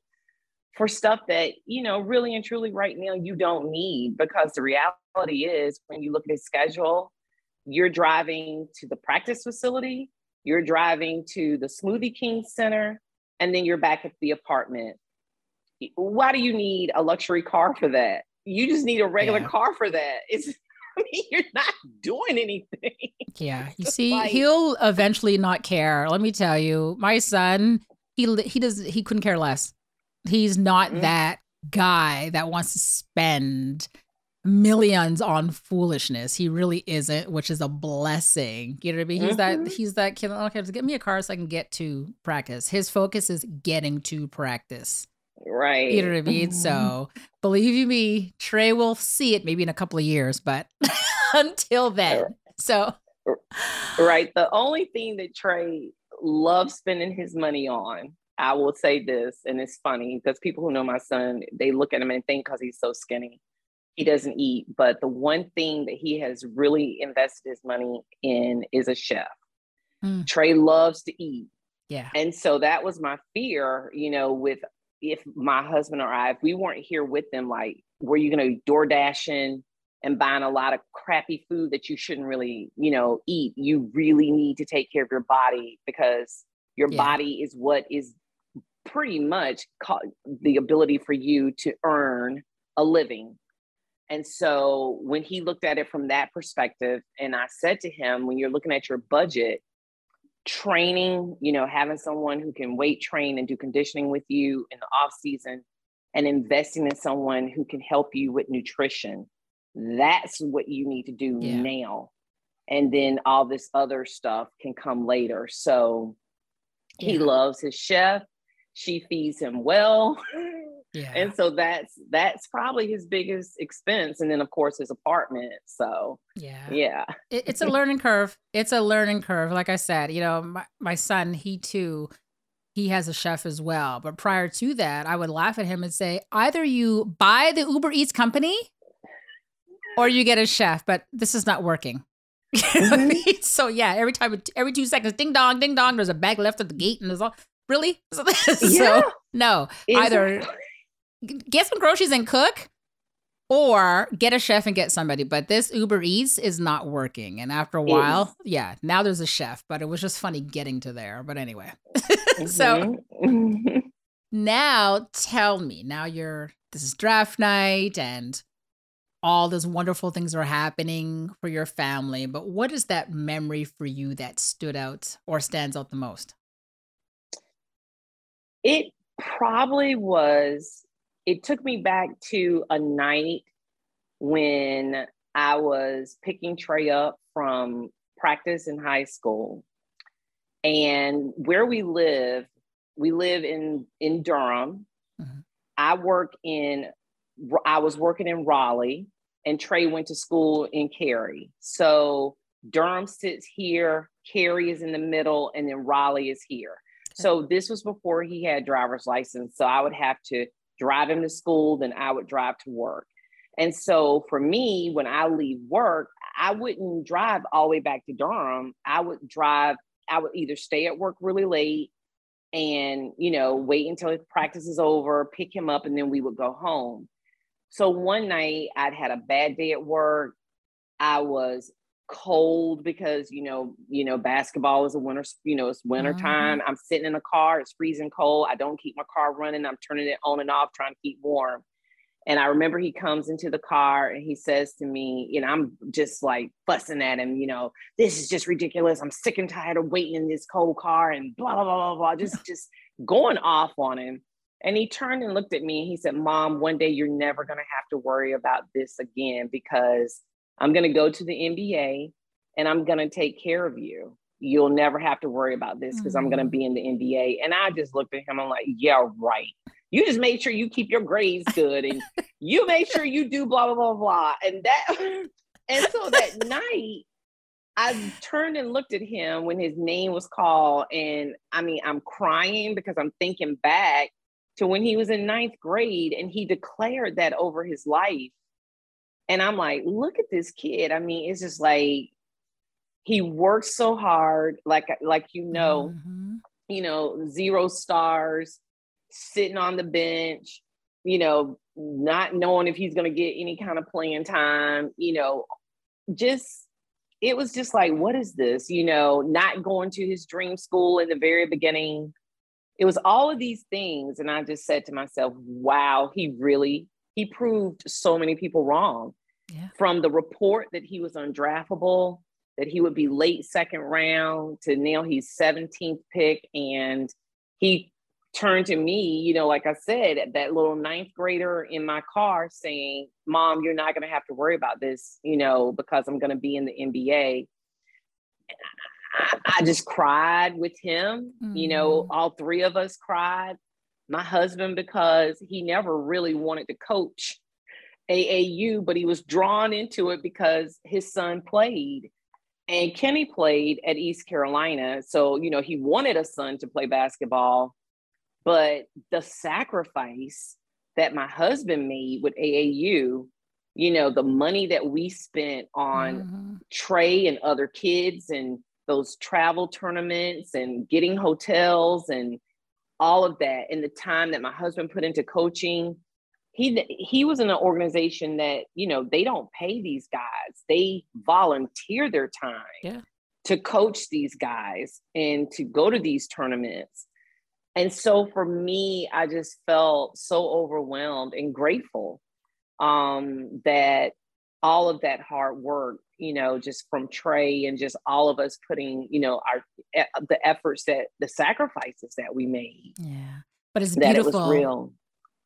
for stuff that you know really and truly right now you don't need because the reality is when you look at his schedule you're driving to the practice facility you're driving to the smoothie king center and then you're back at the apartment why do you need a luxury car for that you just need a regular Yeah. car for that it's I mean, you're not doing anything. Yeah, you see, like- he'll eventually not care. Let me tell you, my son, he he does he couldn't care less. He's not Mm. that guy that wants to spend millions on foolishness. He really isn't, which is a blessing. You know what I mean? He's that Mhm. he's that kid. Okay, just get me a car so I can get to practice. His focus is getting to practice. Right. You know what I mean? So believe you me, Trey will see it maybe in a couple of years, but until then. So right. The only thing that Trey loves spending his money on, I will say this, and it's funny because people who know my son, they look at him and think because he's so skinny, he doesn't eat. But the one thing that he has really invested his money in is a chef. Mm. Trey loves to eat. yeah. And so that was my fear, you know, with if my husband or I, if we weren't here with them, like, were you going to door dashing and buying a lot of crappy food that you shouldn't really, you know, eat? You really need to take care of your body because your Yeah. body is what is pretty much ca- the ability for you to earn a living. And so when he looked at it from that perspective, and I said to him, when you're looking at your budget, training, you know, having someone who can weight train and do conditioning with you in the off season and investing in someone who can help you with nutrition. That's what you need to do Yeah. now. And then all this other stuff can come later. So he loves his chef. She feeds him well. Yeah. And so that's that's probably his biggest expense. And then of course his apartment. So yeah. yeah. it, it's a learning curve. It's a learning curve. Like I said, you know, my, my son, he too, he has a chef as well. But prior to that, I would laugh at him and say, either you buy the Uber Eats company or you get a chef, but this is not working. You know what I Mhm. mean? So yeah, every time, every two seconds, ding dong, ding dong, there's a bag left at the gate and there's all, really? So, Yeah. no, either Exactly. get some groceries and cook or get a chef and get somebody. But this uber eats is not working. And after a while yeah now there's a chef but it was just funny getting to there. But anyway. So Mhm. now tell me now you're this is draft night and all those wonderful things are happening for your family but what is that memory for you that stood out or stands out the most? It probably was, it took me back to a night when I was picking Trey up from practice in high school. And where we live, we live in in Durham. Mhm. I work in I was working in Raleigh and Trey went to school in Cary. So Durham sits here, Cary is in the middle, and then Raleigh is here. So this was before he had driver's license. So I would have to drive him to school, then I would drive to work. And so for me, when I leave work, I wouldn't drive all the way back to Durham. I would drive, I would either stay at work really late and, you know, wait until his practice is over, pick him up, and then we would go home. So one night I'd had a bad day at work. I was cold because you know you know basketball is a winter you know it's winter Mhm. time i'm sitting in a car it's freezing cold. I don't keep my car running. I'm turning it on and off trying to keep warm. And i remember he comes into the car and he says to me and i'm just like fussing at him you know this is just ridiculous. I'm sick and tired of waiting in this cold car and blah blah blah blah blah. Just just going off on him. And he turned and looked at me. And he said mom one day you're never going to have to worry about this again because I'm going to go to the NBA and I'm going to take care of you. You'll never have to worry about this because I'm going to mm-hmm. be in the NBA. And I just looked at him. I'm like, yeah, right. You just made sure you keep your grades good and you make sure you do blah, blah, blah, blah. And that, and so that night, I turned and looked at him when his name was called. And I mean, I'm crying because I'm thinking back to when he was in ninth grade and he declared that over his life. And I'm like, look at this kid. I mean, it's just like he works so hard, like like you know, Mhm. you know, zero stars, sitting on the bench, you know, not knowing if he's gonna get any kind of playing time, you know, just it was just like, what is this? You know, not going to his dream school in the very beginning. It was all of these things. And I just said to myself, wow, he really he proved so many people wrong. Yeah. From the report that he was undraftable, that he would be late second round to now he's 17th pick. And he turned to me, you know, like I said, that little ninth grader in my car saying, Mom, you're not going to have to worry about this, you know, because I'm going to be in the NBA. I, I just cried with him. You know, Mhm. all three of us cried. My husband, because he never really wanted to coach AAU, but he was drawn into it because his son played. And Kenny played at East Carolina. So, you know, he wanted a son to play basketball. But the sacrifice that my husband made with AAU, you know, the money that we spent on Mhm. Trey and other kids and those travel tournaments and getting hotels and all of that and the time that my husband put into coaching he he was in an organization that you know they don't pay these guys they volunteer their time Yeah. to coach these guys and to go to these tournaments and so for me i just felt so overwhelmed and grateful um that all of that hard work you know just from trey and just all of us putting you know our the efforts that the sacrifices that we made Yeah. But it's that it was real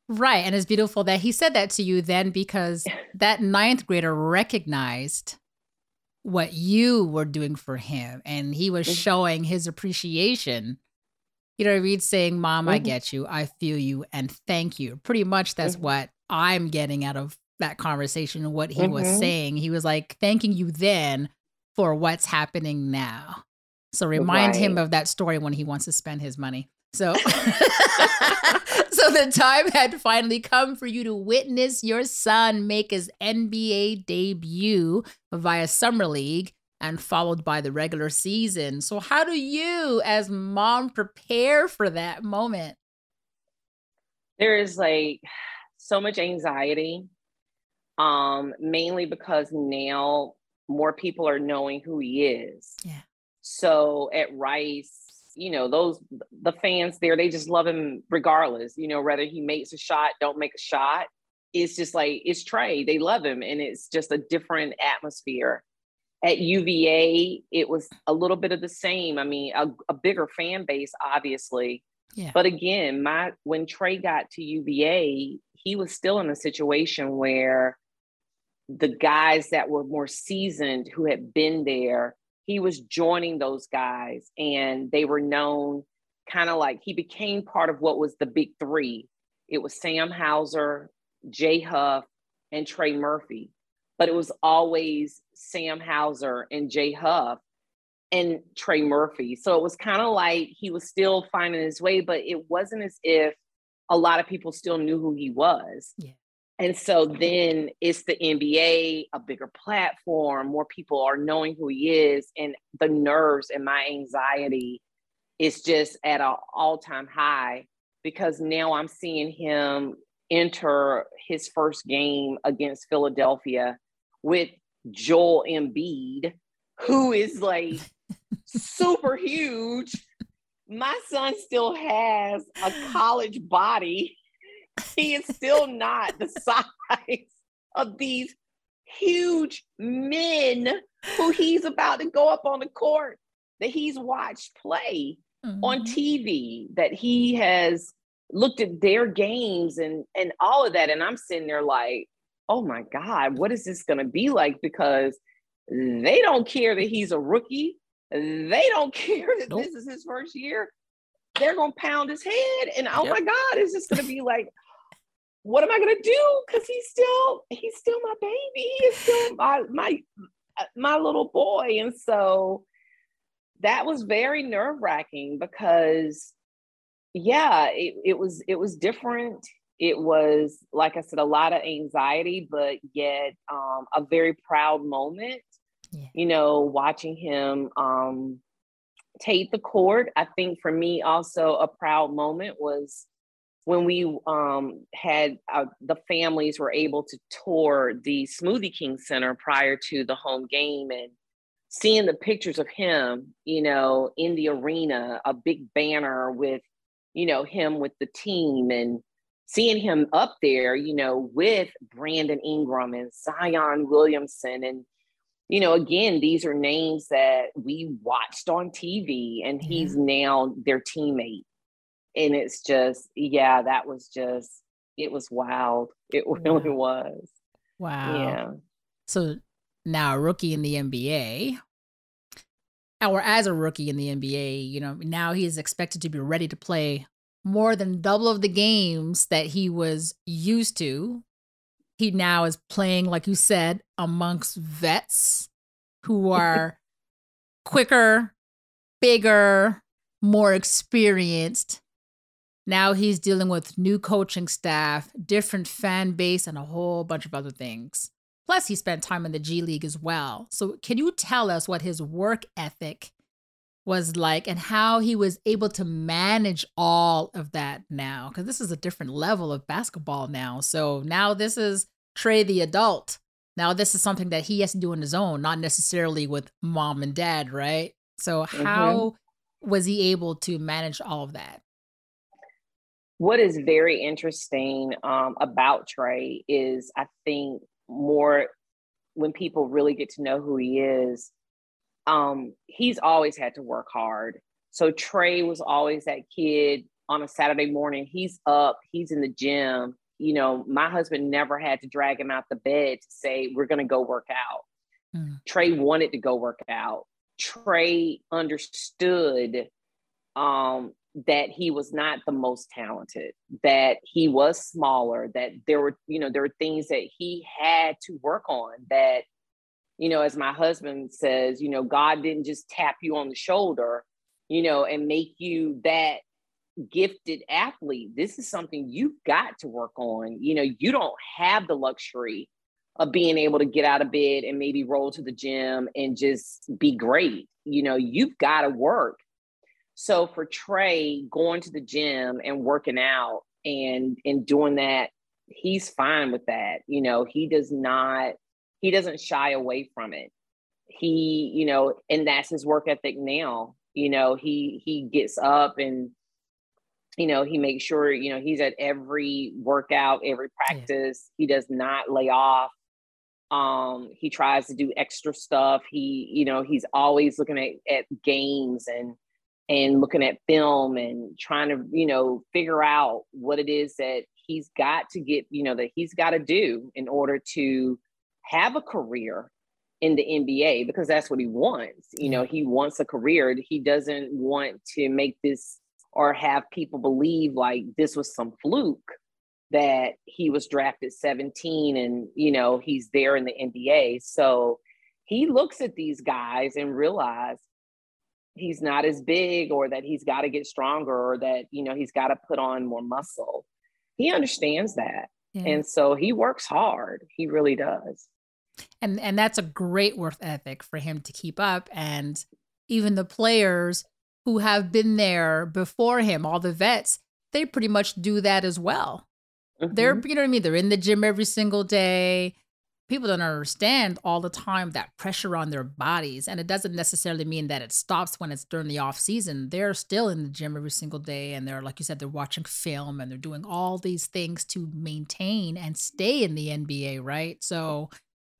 Right. And it's beautiful that he said that to you then because that ninth grader recognized what you were doing for him and he was Mhm. showing his appreciation. You know what I mean? Saying, Mom, I Mhm. get you. I feel you. And thank you. Pretty much that's Mhm. what I'm getting out of that conversation and what he was Mhm. saying. He was like, thanking you then for what's happening now. So remind him of that story when he wants to spend his money. So, so the time had finally come for you to witness your son make his NBA debut via Summer League and followed by the regular season. So, how do you, as mom, prepare for that moment? there is like so much anxiety um mainly because now more people are knowing who he is Yeah. so at rice you know those the fans there they just love him regardless you know whether he makes a shot don't make a shot. It's just like it's trey they love him and it's just a different atmosphere. At uva it was a little bit of the same i mean a, a bigger fan base obviously. Yeah. but again, my when Trey got to UVA, he was still in a situation where the guys that were more seasoned who had been there, he was joining those guys and they were known kind of like he became part of what was the big three. It was Sam Hauser, Jay Huff, and Trey Murphy. But it was always Sam Hauser and Jay Huff and Trey Murphy. So it was kind of like he was still finding his way, but it wasn't as if a lot of people still knew who he was. Yeah. And so then it's the NBA, a bigger platform, more people are knowing who he is, and the nerves and my anxiety is just at an all-time high because now I'm seeing him enter his first game against Philadelphia with Joel Embiid, who is like super huge. My son still has a college body. He is still not the size of these huge men who he's about to go up on the court that he's watched play Mhm. on TV, that he has looked at their games and and all of that. And I'm sitting there like, oh my God, what is this gonna be like? Because they don't care that he's a rookie. They don't care that Nope. this is his first year. They're gonna pound his head. And oh Yep. my God, it's just gonna be like, what am I gonna do? Because he's still, he's still my baby. He is still my my my little boy. And so that was very nerve-wracking because yeah, it, it was it was different. It was, like I said, a lot of anxiety, but yet um, a very proud moment. Yeah. You know, watching him um, take the court. I think for me, also a proud moment was when we um, had uh, the families were able to tour the Smoothie King Center prior to the home game and seeing the pictures of him, you know, in the arena, a big banner with, you know, him with the team and seeing him up there, you know, with Brandon Ingram and Zion Williamson. And, you know, again, these are names that we watched on TV and he's now their teammate. And it's just, yeah, that was just, it was wild. It really was. Wow. Yeah. So now a rookie in the NBA, or as a rookie in the NBA, you know, now he is expected to be ready to play more than double of the games that he was used to. He now is playing, like you said, amongst vets who are quicker, bigger, more experienced. Now he's dealing with new coaching staff, different fan base, and a whole bunch of other things. Plus, he spent time in the G League as well. So, can you tell us what his work ethic was like and how he was able to manage all of that now? Because this is a different level of basketball now. So, now this is Trey the adult. Now, this is something that he has to do on his own, not necessarily with mom and dad, right? So, mm-hmm. how was he able to manage all of that? What is very interesting um, about Trey is I think more when people really get to know who he is, um, he's always had to work hard. So Trey was always that kid on a Saturday morning. He's up, he's in the gym. You know, my husband never had to drag him out the bed to say, We're going to go work out. Mm. Trey wanted to go work out. Trey understood um, that he was not the most talented, that he was smaller, that there were, you know, there were things that he had to work on that, you know, as my husband says, you know, God didn't just tap you on the shoulder, you know, and make you that gifted athlete. This is something you've got to work on. You know, you don't have the luxury of being able to get out of bed and maybe roll to the gym and just be great. You know, you've got to work. So for Trey going to the gym and working out and and doing that, he's fine with that. You know, he does not he doesn't shy away from it. He, you know, and that's his work ethic now. You know, he he gets up and you know, he makes sure, you know, he's at every workout, every practice. He does not lay off um he tries to do extra stuff he you know he's always looking at, at games and and looking at film and trying to you know figure out what it is that he's got to get you know that he's got to do in order to have a career in the NBA because that's what he wants. You know he wants a career. He doesn't want to make this or have people believe like this was some fluke that he was drafted 17 and you know he's there in the NBA so he looks at these guys and realize he's not as big or that he's got to get stronger or that you know he's got to put on more muscle he understands that. Yeah. And so he works hard. He really does. and and that's a great worth ethic for him to keep up and even the players who have been there before him all the vets they pretty much do that as well they're Mhm. you know what i mean they're in the gym every single day people don't understand all the time that pressure on their bodies and it doesn't necessarily mean that it stops when it's during the off season they're still in the gym every single day and they're like you said they're watching film and they're doing all these things to maintain and stay in the nba right so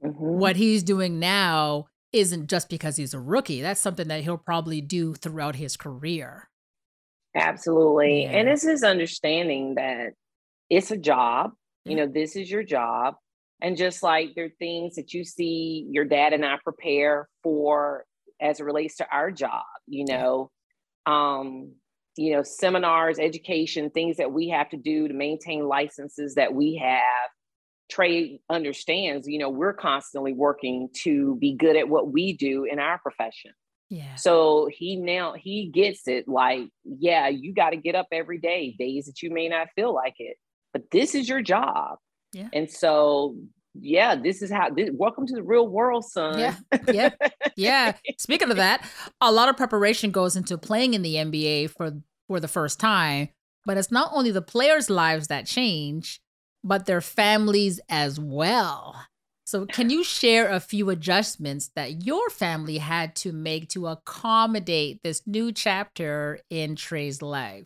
Mhm. what he's doing now isn't just because he's a rookie. That's something that he'll probably do throughout his career. Absolutely. And Yeah. it's his understanding that it's a job. You know, this is your job. And just like there are things that you see your dad and I prepare for as it relates to our job, you know, um, you know, seminars, education, things that we have to do to maintain licenses that we have. Trey understands, you know, we're constantly working to be good at what we do in our profession. Yeah. So he now he gets it like, yeah, you got to get up every day, days that you may not feel like it, but this is your job. Yeah. And so, yeah, this is how this, welcome to the real world, son. Yeah. Yeah. Yeah. Speaking of that, a lot of preparation goes into playing in the NBA for for the first time, but it's not only the players' lives that change, but their families as well. So, can you share a few adjustments that your family had to make to accommodate this new chapter in Trey's life?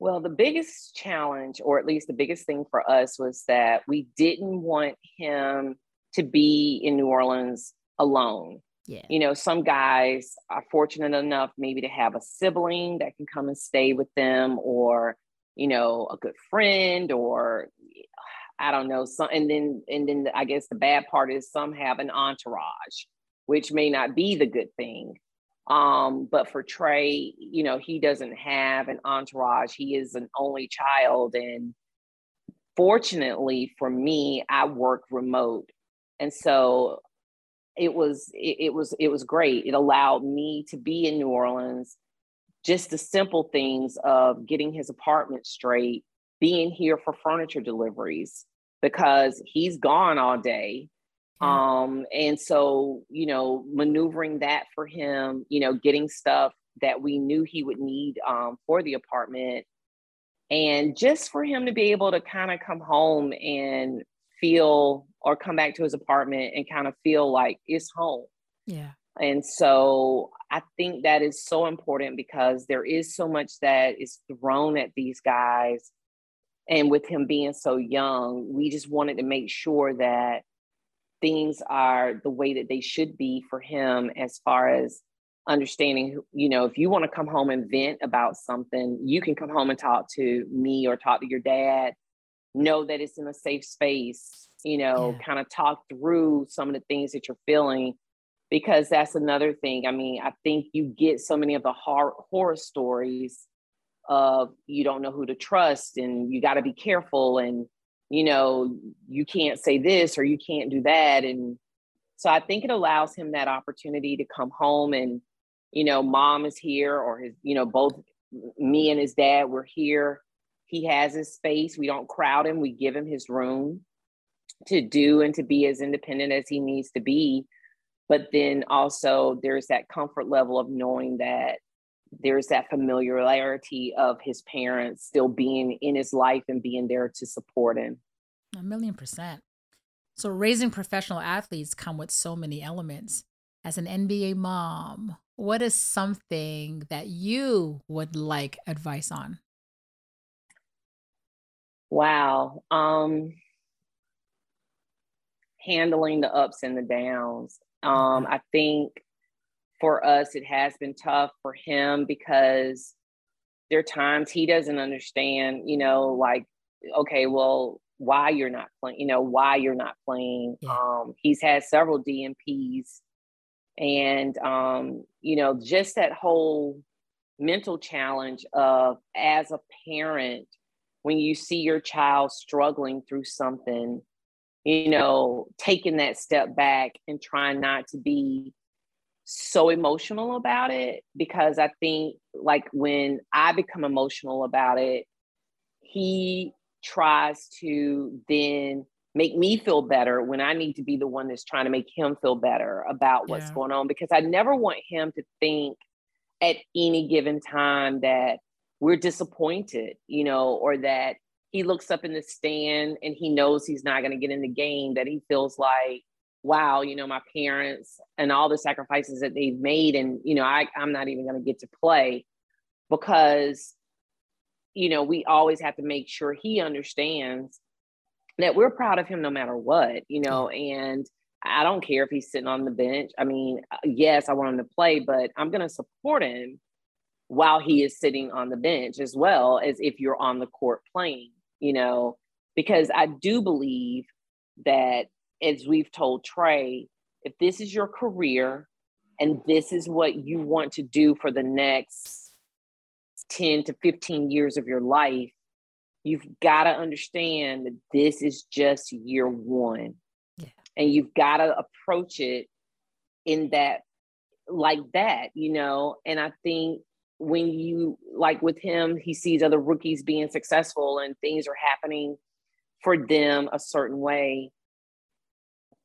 Well, the biggest challenge, or at least the biggest thing for us, was that we didn't want him to be in New Orleans alone. Yeah. You know, some guys are fortunate enough maybe to have a sibling that can come and stay with them, or, you know, a good friend, or I don't know, some and then and then I guess the bad part is some have an entourage, which may not be the good thing. Um, but for Trey, you know, he doesn't have an entourage. He is an only child. And fortunately for me, I work remote. And so it was it, it was it was great. It allowed me to be in New Orleans, just the simple things of getting his apartment straight, being here for furniture deliveries because he's gone all day. Um and so you know maneuvering that for him you know getting stuff that we knew he would need um for the apartment and just for him to be able to kind of come home and feel or come back to his apartment and kind of feel like it's home Yeah. and so I think that is so important because there is so much that is thrown at these guys. And with him being so young, we just wanted to make sure that things are the way that they should be for him as far as understanding, you know, if you want to come home and vent about something, you can come home and talk to me or talk to your dad. Know that it's in a safe space, you know, Yeah. kind of talk through some of the things that you're feeling because that's another thing. I mean, I think you get so many of the horror, horror stories of you don't know who to trust and you got to be careful and you know you can't say this or you can't do that. And so I think it allows him that opportunity to come home and you know mom is here or his you know both me and his dad we're here. He has his space. We don't crowd him. We give him his room to do and to be as independent as he needs to be. But then also there's that comfort level of knowing that there's that familiarity of his parents still being in his life and being there to support him. A million percent. So raising professional athletes come with so many elements. As an NBA mom, what is something that you would like advice on? Wow. Um handling the ups and the downs. Um I think for us it has been tough for him because there are times he doesn't understand, you know, like okay, well, why you're not playing, you know, why you're not playing. Yeah. Um he's had several DNPs and um you know, just that whole mental challenge of as a parent when you see your child struggling through something you know taking that step back and trying not to be so emotional about it because i think like when i become emotional about it he tries to then make me feel better when I need to be the one that's trying to make him feel better about what's Yeah. going on because I never want him to think at any given time that we're disappointed, you know, or that he looks up in the stand and he knows he's not going to get in the game, that he feels like, wow, you know, my parents and all the sacrifices that they've made, and, you know, I, I'm not even going to get to play because, you know, we always have to make sure he understands that we're proud of him no matter what, you know, and I don't care if he's sitting on the bench. I mean, yes, I want him to play, but I'm going to support him while he is sitting on the bench as well as if you're on the court playing, you know, because I do believe that as we've told Trey, if this is your career and this is what you want to do for the next 10 to 15 years of your life, you've got to understand that this is just year one. Yeah. And you've got to approach it in that, like that, you know. And I think when you, like with him, he sees other rookies being successful and things are happening for them a certain way.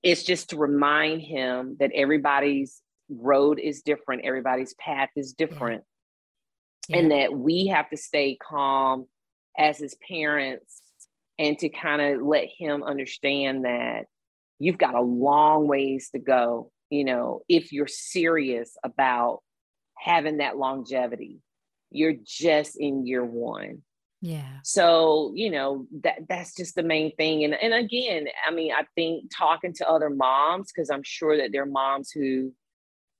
It's just to remind him that everybody's road is different, everybody's path is different, and that we have to stay calm as his parents and to kind of let him understand that you've got a long ways to go, you know, if you're serious about having that longevity. You're just in year one. Yeah. So, you know, that that's just the main thing. And and again, I mean, I think talking to other moms, because I'm sure that there are moms who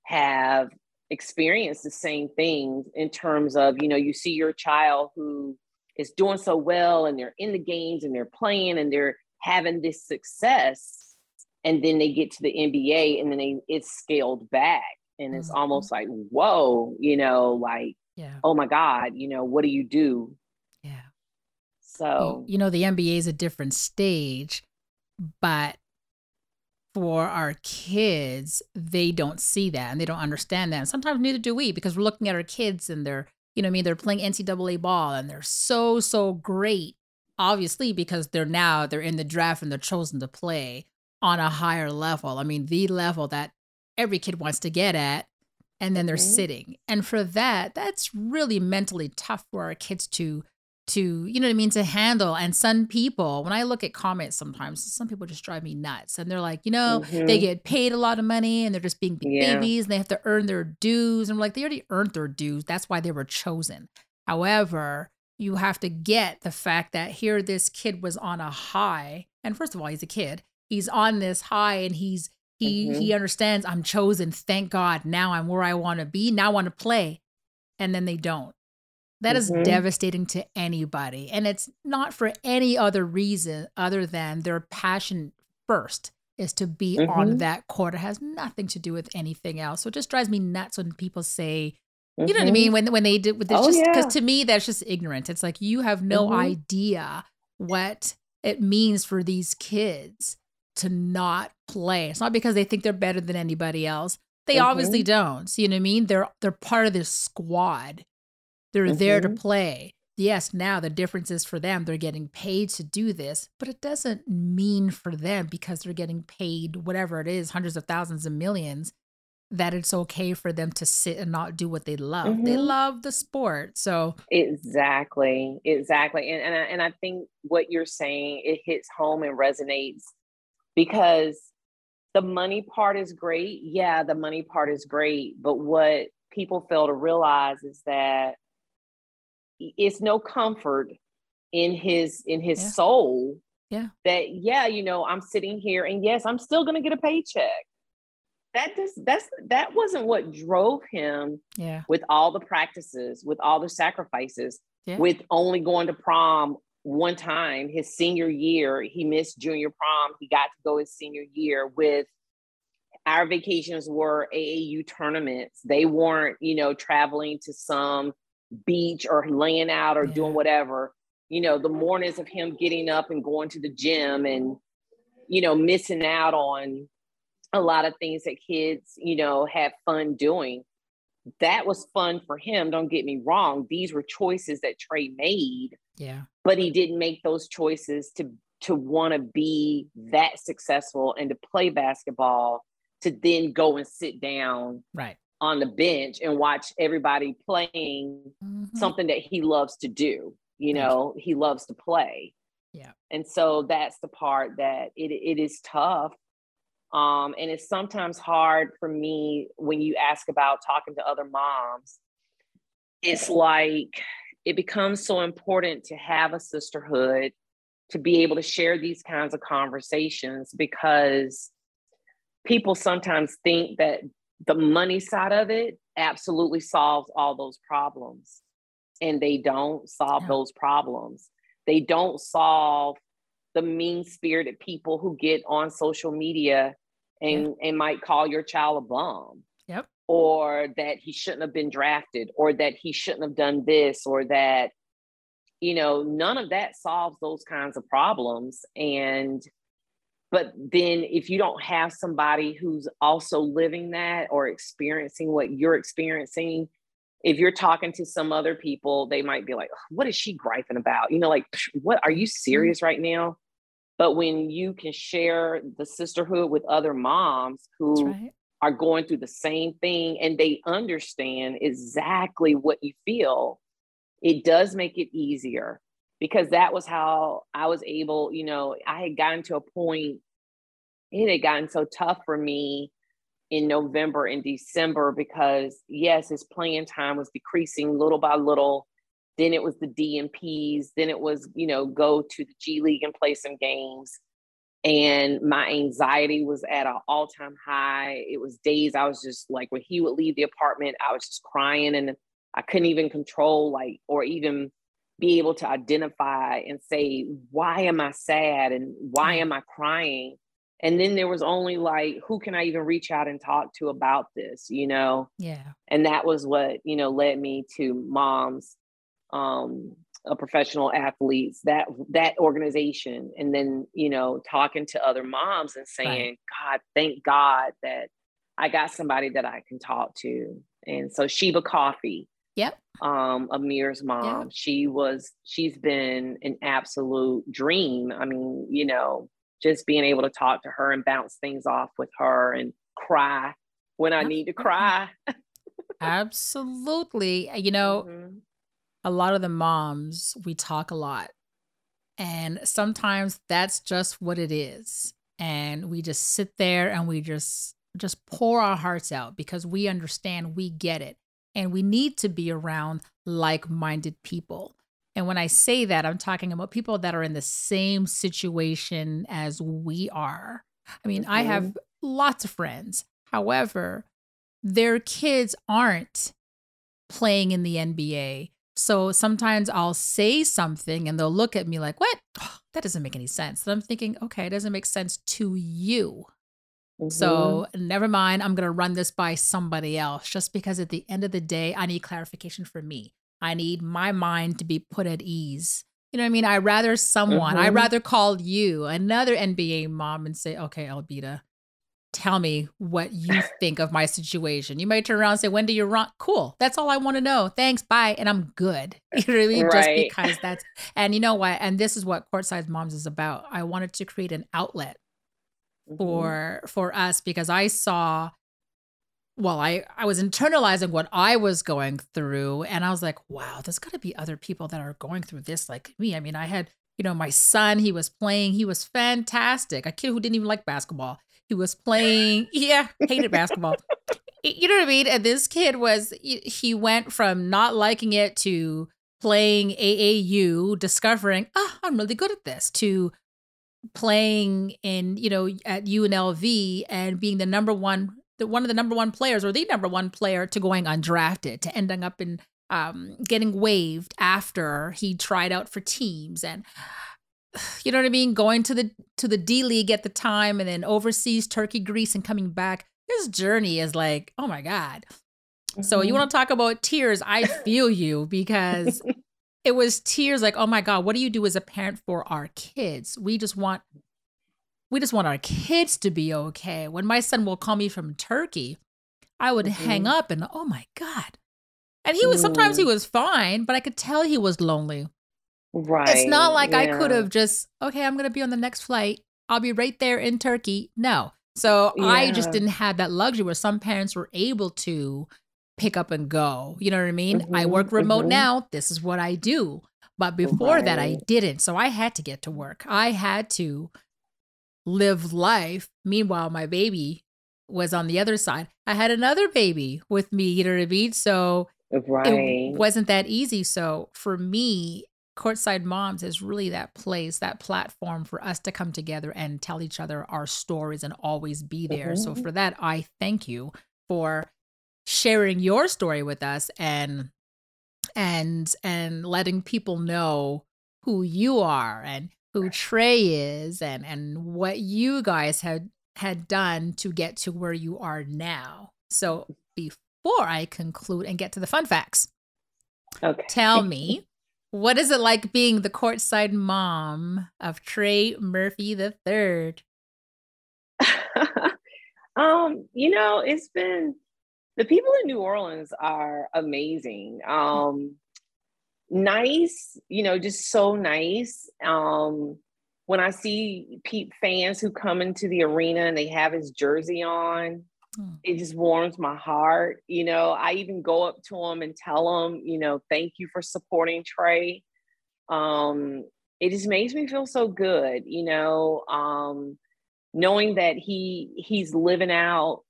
have experienced the same things in terms of, you know, you see your child who is doing so well and they're in the games and they're playing and they're having this success. And then they get to the NBA and then they it's scaled back. And it's Mhm. almost like, whoa, you know, like, Yeah. oh my God, you know, what do you do? So you, know the NBA is a different stage, but for our kids, they don't see that and they don't understand that. And sometimes neither do we because we're looking at our kids and they're, you know, I mean, they're playing NCAA ball and they're so so great, obviously because they're now they're in the draft and they're chosen to play on a higher level. I mean, the level that every kid wants to get at. And then they're Mhm. sitting. And for that, that's really mentally tough for our kids to to you know what I mean to handle. And some people, when I look at comments, sometimes some people just drive me nuts, and they're like, you know, they Mhm. get paid a lot of money, and they're just being Yeah. babies, and they have to earn their dues. And I'm like, they already earned their dues. That's why they were chosen. However, you have to get the fact that here this kid was on a high, and first of all, he's a kid. He's on this high, and he's he he understands I'm chosen. Thank God. Now I'm where I want to be. Now I want to play, and then they don't. That is Mhm. devastating to anybody. And it's not for any other reason other than their passion first is to be on Mhm. that court. It has nothing to do with anything else. So it just drives me nuts when people say, you know what I Mhm. mean? When when they did with this Oh, just because yeah. to me that's just ignorant. It's like you have no Mhm. idea what it means for these kids to not play. It's not because they think they're better than anybody else. They obviously Mm-hmm. don't. You know what I mean? They're they're part of this squad. They're there to Mhm. play. Yes, now the difference is for them, they're getting paid to do this, but it doesn't mean for them because they're getting paid whatever it is, hundreds of thousands and millions, that it's okay for them to sit and not do what they love. They Mhm. love the sport. So, Exactly, exactly, and and I, and I think what you're saying it hits home and resonates because the money part is great. Yeah, the money part is great, but what people fail to realize is that it's no comfort in his in his Yeah. soul. Yeah. That yeah, you know, I'm sitting here, and yes, I'm still going to get a paycheck. That just that's that wasn't what drove him yeah. with all the practices, with all the sacrifices, Yeah. with only going to prom one time his senior year. He missed junior prom. He got to go his senior year with our vacations were AAU tournaments. They weren't, you know, traveling to some beach or laying out or Yeah. doing whatever. You know, the mornings of him getting up and going to the gym and, you know, missing out on a lot of things that kids, you know, have fun doing. that was fun for him. Don't get me wrong. These were choices that Trey made, Yeah. but he didn't make those choices to to want to be that successful and to play basketball to then go and sit down Right. On the bench and watch everybody playing Mhm. something that he loves to do. You know, he loves to play. Yeah. And so that's the part that it it is tough. Um, and it's sometimes hard for me when you ask about talking to other moms. It's like it becomes so important to have a sisterhood, to be able to share these kinds of conversations because people sometimes think that the money side of it absolutely solves all those problems. And they don't solve Yeah. those problems. They don't solve the mean spirited people who get on social media and and might call your child a bum. Yep. or that he shouldn't have been drafted or that he shouldn't have done this or that you know none of that solves those kinds of problems. And but then if you don't have somebody who's also living that or experiencing what you're experiencing if you're talking to some other people they might be like what is she griping about? You know like what are you serious right now? But when you can share the sisterhood with other moms who right. are going through the same thing and they understand exactly what you feel, it does make it easier because that was how I was able, you know, I had gotten to a point, it had gotten so tough for me in November and December because, yes, his playing time was decreasing little by little. Then it was the DNPs. Then it was, you know, go to the G League and play some games and my anxiety was at an all-time high it was days i was just like when he would leave the apartment i was just crying and i couldn't even control like or even be able to identify and say why am i sad? And why am i crying? And then there was only like who can i even reach out and talk to about this? you know? Yeah. and that was what you know led me to moms um uh, professional athletes that that organization and then you know talking to other moms and saying god thank god that i got somebody that i can talk to. And so Sheba Coffey Yep. um amir's mom she was she's been an absolute dream i mean you know just being able to talk to her and bounce things off with her and cry when i need to cry Absolutely. You know, Mhm. a lot of the moms, we talk a lot. And sometimes that's just what it is. And we just sit there and we just just pour our hearts out because we understand, we get it. And we need to be around like-minded people. And when I say that, I'm talking about people that are in the same situation as we are. I mean, I mm-hmm. have lots of friends. However, their kids aren't playing in the NBA. So sometimes I'll say something and they'll look at me like, what? Oh, that doesn't make any sense. And I'm thinking, okay, it doesn't make sense to you. Mhm. So never mind. I'm going to run this by somebody else just because at the end of the day, I need clarification for me. I need my mind to be put at ease. You know what I mean? I'd rather someone, I'd Mhm. rather call you, another NBA mom, and say, okay, Albita, tell me what you think of my situation. You might turn around and say, when do you run? Cool. That's all I want to know. Thanks. Bye. And I'm good. You know what I mean? Just because that's, and you know what? And this is what Courtside Moms is about. I wanted to create an outlet Mhm. for for us because I saw well I I was internalizing what I was going through and I was like wow there's got to be other people that are going through this like me. I mean I had you know my son he was playing he was fantastic a kid who didn't even like basketball he was playing yeah hated basketball. You know what I mean? And this kid was he he went from not liking it to playing AAU discovering oh I'm really good at this to playing in you know at UNLV and being the number one the one of the number one players or the number one player to going undrafted to ending up in um getting waived after he tried out for teams and you know what I mean? Going to the to the D League at the time and then overseas Turkey Greece and coming back. His journey is like oh my god. So you Mhm. want to talk about tears? I feel you because it was tears like oh my god what do you do as a parent for our kids we just want we just want our kids to be okay when my son will call me from turkey I would hang up and oh my god. And he was sometimes he Mm. was fine, but I could tell he was lonely. Right. It's not like I could have just, okay, I'm going to be on the next flight. I'll be right there in Turkey. No. So I just didn't have that luxury where some parents were able to pick up and go. You know what I mean? I Mhm, work remote mhm. now. This is what I do. But before that, I didn't. So I had to get to work. I had to live life. Meanwhile, my baby was on the other side. I had another baby with me. You know what I mean? So Right. it wasn't that easy. So for me, Courtside Moms is really that place, that platform for us to come together and tell each other our stories and always be there. So Mhm. for that, I thank you for sharing your story with us and and and letting people know who you are and who Trey is and and what you guys had had done to get to where you are now. So before I conclude and get to the fun facts, okay. tell me what is it like being the courtside mom of Trey Murphy the third? um, you know, it's been the people in New Orleans are amazing. Um, nice, you know, just so nice. Um, when I see Pels fans who come into the arena and they have his jersey on, Hmm. it just warms my heart. You know, I even go up to him and tell him, you know, thank you for supporting Trey. Um, it just makes me feel so good, you know, um, knowing that he he's living out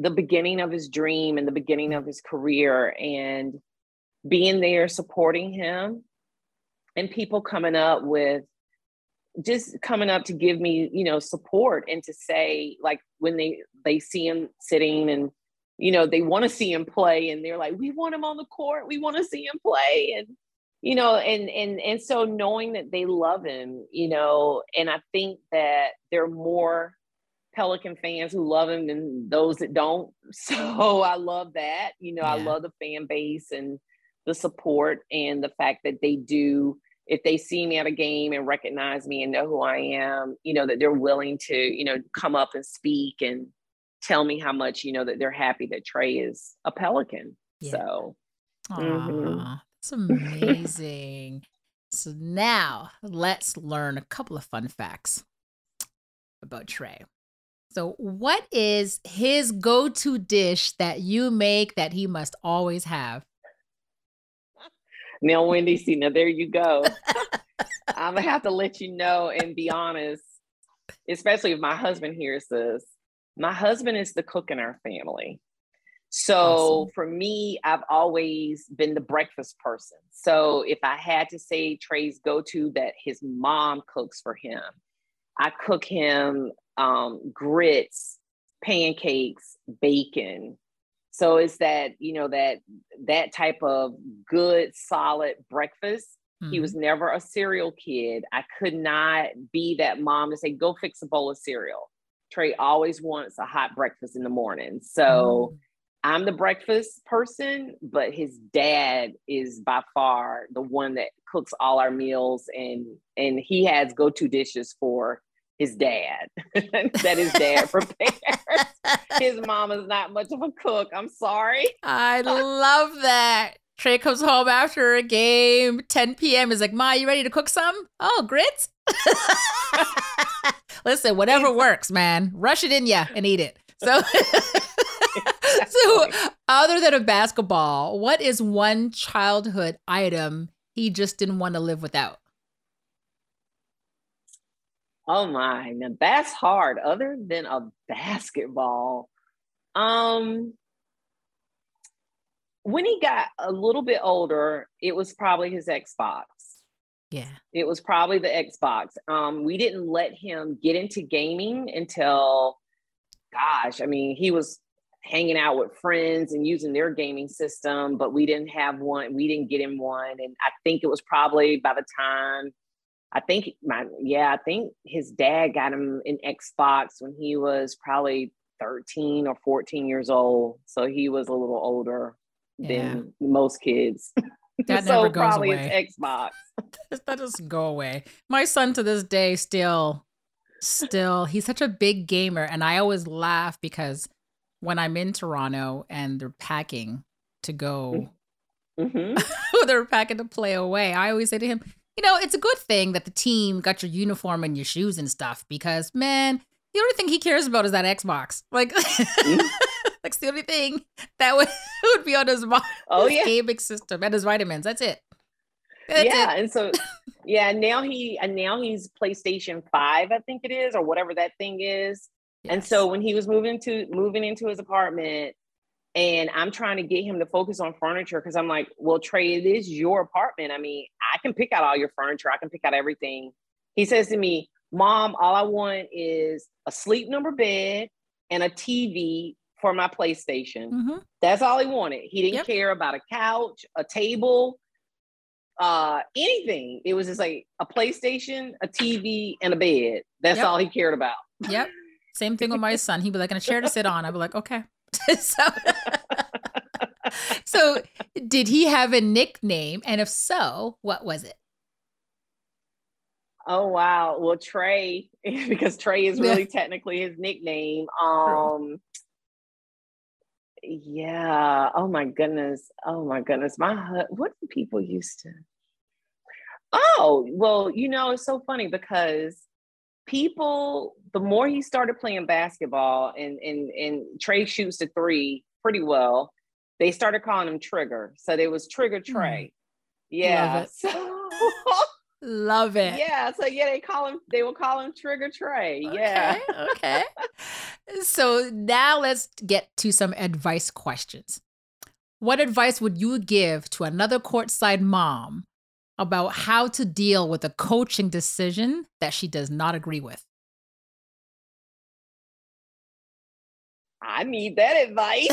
the beginning of his dream and the beginning of his career and being there supporting him and people coming up with just coming up to give me you know support and to say like when they they see him sitting and you know they want to see him play and they're like we want him on the court. We want to see him play. And you know and and and so knowing that they love him you know and i think that they're more pelican fans who love him and those that don't so i love that you know i love the fan base and the support and the fact that they do if they see me at a game and recognize me and know who I am, you know, that they're willing to, you know, come up and speak and tell me how much, you know, that they're happy that Trey is a Pelican. Yeah. So, Aw, Mhm. that's amazing. so now let's learn a couple of fun facts about Trey. So, what is his go to dish that you make that he must always have? now, Wendy, see, now there you go. I'm gonna have to let you know and be honest, especially if my husband hears this. My husband is the cook in our family. So Awesome. for me, I've always been the breakfast person. So if I had to say Trey's go to that his mom cooks for him, I cook him um, grits, pancakes, bacon. So it's that, you know, that that type of good, solid breakfast. He Mhm. was never a cereal kid. I could not be that mom to say, go fix a bowl of cereal. Trey always wants a hot breakfast in the morning. So I'm the breakfast person, but his dad is by far the one that cooks all our meals and and he has go-to dishes for his dad that his dad prepares. His mom is not much of a cook. I'm sorry. I love that. Trey comes home after a game, 10 p.m. is like, Ma, you ready to cook some? Oh, grits? Listen, whatever works, man. Rush it in ya and eat it. So, so other than a basketball, what is one childhood item he just didn't want to live without? Oh my, now that's hard. Other than a basketball, um, when he got a little bit older, it was probably his Xbox. Yeah. It was probably the Xbox. Um, we didn't let him get into gaming until, gosh, I mean, he was hanging out with friends and using their gaming system, but we didn't have one. We didn't get him one, and I think it was probably by the time. I think my yeah, I think his dad got him an Xbox when he was probably 13 or 14 years old. So he was a little older than most kids. That so never goes probably away. it's Xbox. that doesn't go away. My son to this day still, still, he's such a big gamer, and I always laugh because when I'm in Toronto and they're packing to go, hmm they're packing to play away, I always say to him, you know, it's a good thing that the team got your uniform and your shoes and stuff because, man, the only thing he cares about is that Xbox. Like, mm. that's the only thing that would, would be on his mind. Oh, his yeah. gaming system and his vitamins. That's it. That's yeah, it. and so yeah, now he and now he's PlayStation Five, I think it is, or whatever that thing is. And so when he was moving to moving into his apartment, and I'm trying to get him to focus on furniture because I'm like, well, Trey, it is your apartment. I mean, I can pick out all your furniture, I can pick out everything. He says to me, Mom, all I want is a sleep number bed and a TV for my PlayStation. Mhm. That's all he wanted. He didn't Yep. care about a couch, a table, uh, anything. It was just like a PlayStation, a TV, and a bed. That's Yep. all he cared about. Yep. Same thing with my son. He'd be like, in a chair to sit on. I'd be like, okay. so, so, did he have a nickname? And if so, what was it? Oh wow. Well, Trey, because Trey is really technically his nickname. Um yeah. Oh my goodness. Oh my goodness. My what do people used to Oh, well, you know, it's so funny because people, the more he started playing basketball and and and Trey shoots the three pretty well, they started calling him Trigger. So there was Trigger hmm. Trey. Yeah. So Love it. yeah, so yeah, they call him. They will call him Trigger Trey. Yeah. Okay. okay. So now let's get to some advice questions. What advice would you give to another courtside mom about how to deal with a coaching decision that she does not agree with? I need that advice.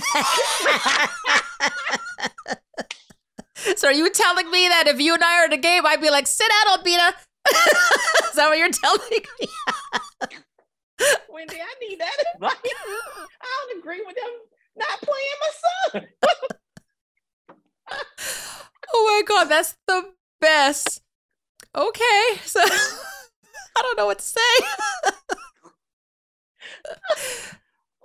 so are you telling me that if you and I are in a game, I'd be like, sit down, Albina? Is that what you're telling me? Wendy, I need that advice. I don't agree with them not playing my son. Oh my god, that's the best. Okay, so I don't know what to say.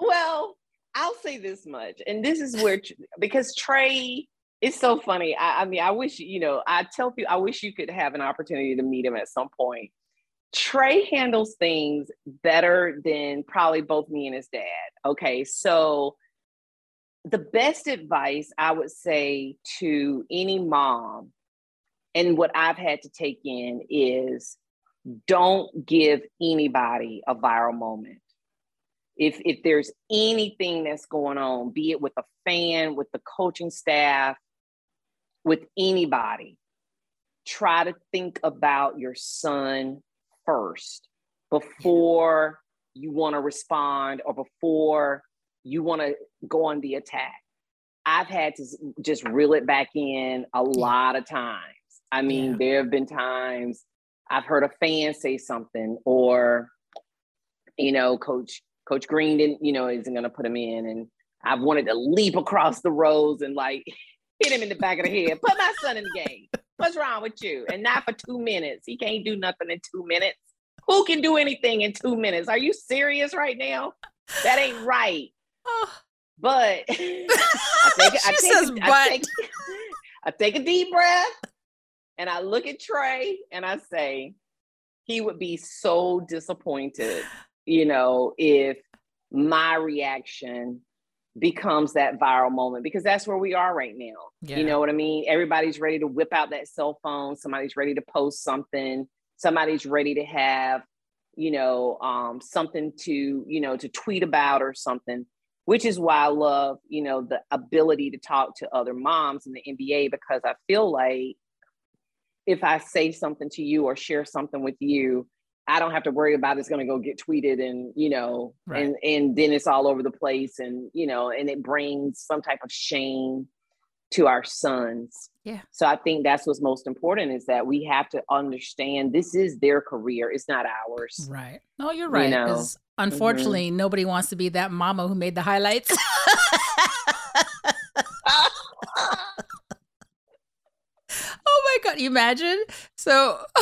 Well, I'll say this much, and this is where because Trey is so funny. I, I mean, I wish you know. I tell people I wish you could have an opportunity to meet him at some point. Trey handles things better than probably both me and his dad. Okay, so the best advice I would say to any mom, and what I've had to take in is don't give anybody a viral moment. If if there's anything that's going on be it with a fan with the coaching staff with anybody try to think about your son first before you want to respond or before you want to go on the attack. I've had to just reel it back in a lot of times i mean Yeah. there have been times i've heard a fan say something or you know coach Coach Green didn't, you know, isn't going to put him in. And I've wanted to leap across the rows and like hit him in the back of the head. Put my son in the game. What's wrong with you? And not for two minutes. He can't do nothing in two minutes. Who can do anything in two minutes? Are you serious right now? That ain't right. Oh, But I take, I take, says, a- "But." Take, I take a deep breath and I look at Trey and I say, he would be so disappointed, you know, if my reaction becomes that viral moment because that's where we are right now. Yeah. You know what I mean? Everybody's ready to whip out that cell phone, somebody's ready to post something, somebody's ready to have, you know, um, something to, you know, to tweet about or something which is why I love, you know, the ability to talk to other moms in the NBA because I feel like if I say something to you or share something with you, I don't have to worry about it's going to go get tweeted and you know, Right. and and then it's all over the place and you know, and it brings some type of shame to our sons. Yeah. So I think that's what's most important is that we have to understand this is their career, it's not ours. right. No, you're right. know. Mm-hmm. Because unfortunately, nobody wants to be that mama who made the highlights. oh my god, you imagine? So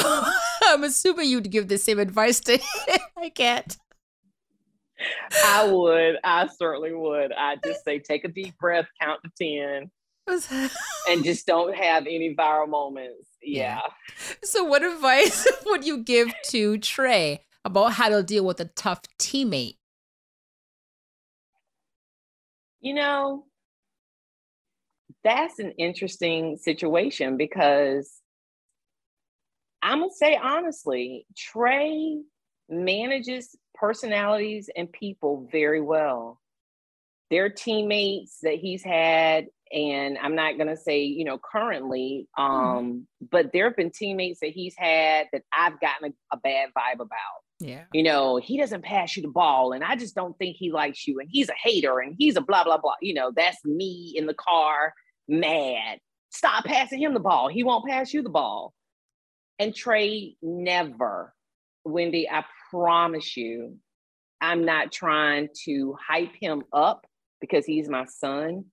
I'm assuming you'd give the same advice to him. I can't. I would. I certainly would. I just say take a deep breath, count to 10, and just don't have any viral moments. Yeah. So, what advice would you give to Trey about how to deal with a tough teammate? You know, that's an interesting situation because I'm going to say honestly, Trey manages personalities and people very well. Their teammates that he's had, and I'm not gonna say, you know, currently, um, mm but there have been teammates that he's had that I've gotten a, a bad vibe about. Yeah. You know, he doesn't pass you the ball, and I just don't think he likes you, and he's a hater, and he's a blah, blah, blah. You know, that's me in the car, mad. Stop passing him the ball. He won't pass you the ball. And Trey never, Wendy, I promise you, I'm not trying to hype him up because he's my son,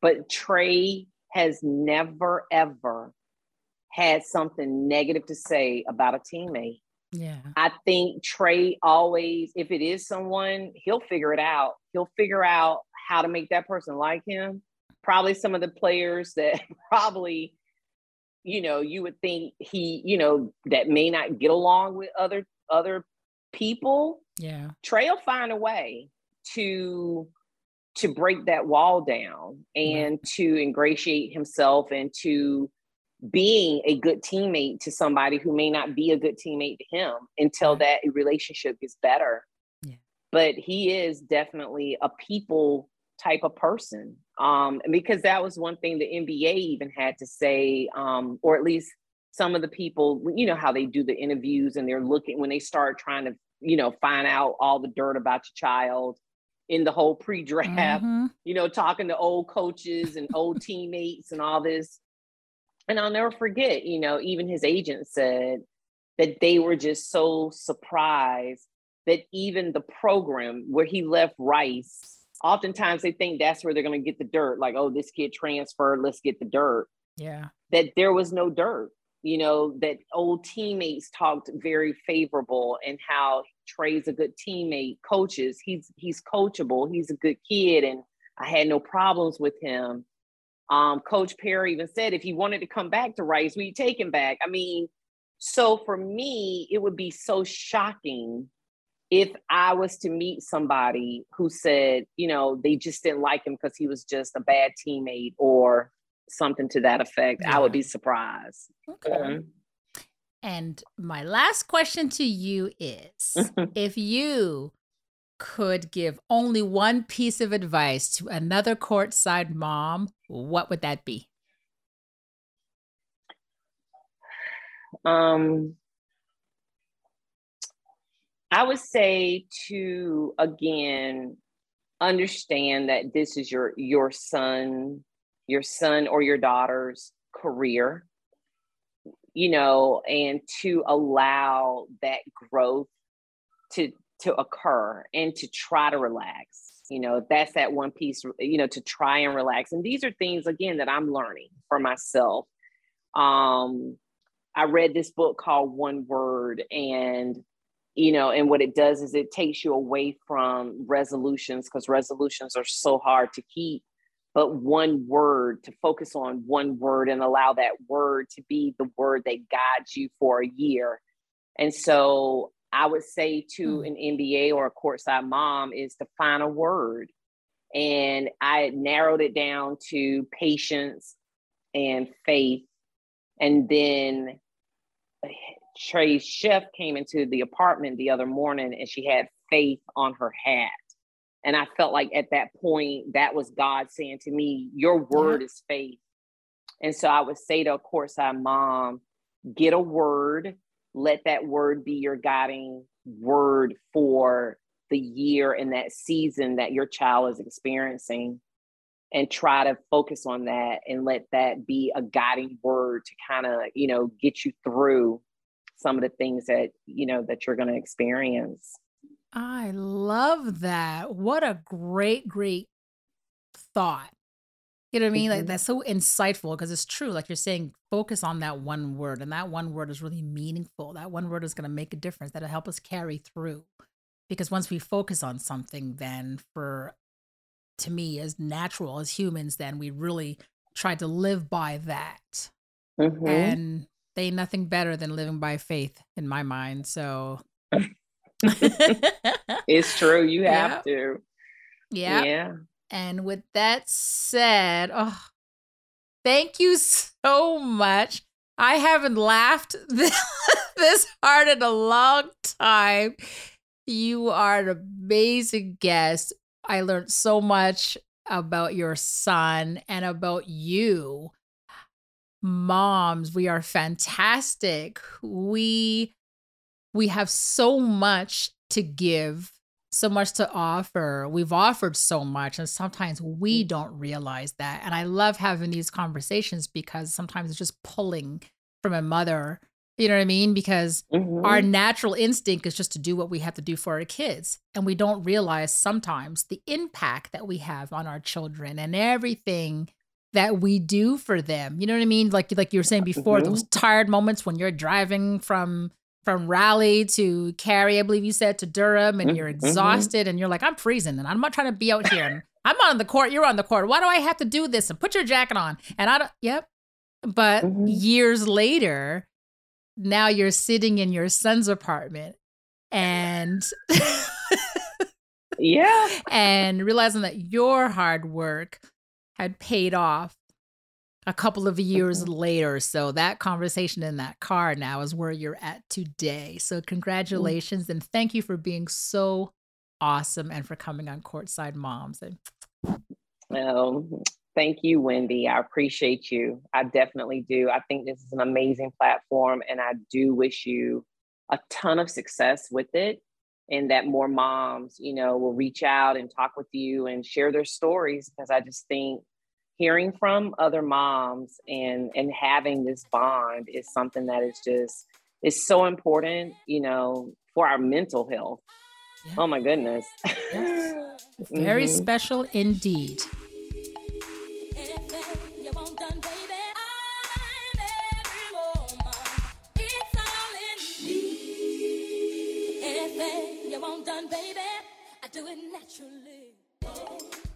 but Trey has never, ever had something negative to say about a teammate. Yeah. I think Trey always, if it is someone, he'll figure it out. He'll figure out how to make that person like him. Probably some of the players that probably, you know, you would think he, you know, that may not get along with other other people, yeah, Trey will find a way to to break that wall down and right. to ingratiate himself and to being a good teammate to somebody who may not be a good teammate to him until right. that relationship gets better. Yeah. But he is definitely a people type of person. Um, because that was one thing the NBA even had to say, um, or at least some of the people, you know, how they do the interviews and they're looking when they start trying to, you know, find out all the dirt about your child in the whole pre-draft, mm-hmm. you know, talking to old coaches and old teammates and all this. And I'll never forget, you know, even his agent said that they were just so surprised that even the program where he left Rice, oftentimes they think that's where they're going to get the dirt. Like, oh, this kid transferred, let's get the dirt. Yeah. That there was no dirt you know, that old teammates talked very favorable and how Trey's a good teammate, coaches, he's he's coachable, he's a good kid, and I had no problems with him. Um, Coach Pera even said if he wanted to come back to Rice, we'd take him back. I mean, so for me, it would be so shocking if I was to meet somebody who said, you know, they just didn't like him because he was just a bad teammate or something to that effect, yeah. I would be surprised. Okay. Mm-hmm. And my last question to you is if you could give only one piece of advice to another courtside mom, what would that be? Um, I would say to again understand that this is your your son your son or your daughter's career, you know, and to allow that growth to to occur and to try to relax. You know, that's that one piece, you know, to try and relax. And these are things again that I'm learning for myself. Um, I read this book called One Word and you know, and what it does is it takes you away from resolutions because resolutions are so hard to keep but one word to focus on one word and allow that word to be the word that guides you for a year. And so I would say to mm. an NBA or a courtside mom is to find a word. And I narrowed it down to patience and faith. And then Trey's chef came into the apartment the other morning and she had faith on her hat. And I felt like at that point, that was God saying to me, Your uh-huh. word is faith. And so I would say to a courtside mom, get a word, let that word be your guiding word for the year and that season that your child is experiencing. And try to focus on that and let that be a guiding word to kind of, you know, get you through some of the things that, you know, that you're going to experience. I love that. What a great, great thought. You know what I mean? Like mm-hmm. that's so insightful because it's true. Like you're saying, focus on that one word, and that one word is really meaningful. That one word is going to make a difference. That'll help us carry through. because once we focus on something, then for to me as natural as humans, then we really try to live by that. Mhm. And they ain't nothing better than living by faith in my mind. So it's true. You have Yeah. to. yeah. Yeah. And with that said, oh, thank you so much. I haven't laughed this, this hard in a long time. You are an amazing guest. I learned so much about your son and about you. Moms, we are fantastic. We we have so much to give so much to offer. We've offered so much, and sometimes we don't realize that. And I love having these conversations because sometimes it's just pulling from a mother. You know what I mean? Because Mhm. our natural instinct is just to do what we have to do for our kids. And we don't realize sometimes the impact that we have on our children and everything that we do for them. You know what I mean? Like like you were saying before, those tired moments when you're driving from from Raleigh to Cary, I believe you said to Durham, and you're Mhm. exhausted and you're like, I'm freezing and I'm not trying to be out here. I'm on the court, you're on the court. Why do I have to do this? And put your jacket on. And I don't yep. But Mhm. years later, now you're sitting in your son's apartment and Yeah. and realizing that your hard work had paid off a couple of years Mhm. later. So that conversation in that car now is where you're at today. So congratulations and thank you for being so awesome and for coming on Courtside Moms. And Well, thank you, Wendy. I appreciate you. I definitely do. I think this is an amazing platform, and I do wish you a ton of success with it. And that more moms, you know, will reach out and talk with you and share their stories because I just think hearing from other moms and and having this bond is something that is just is so important, you know, for our mental health. Yeah. Oh my goodness. Yes. very Mhm. special indeed. Anything you want done, baby, I'm every woman. It's all in me. Anything you want done, baby, I do it naturally.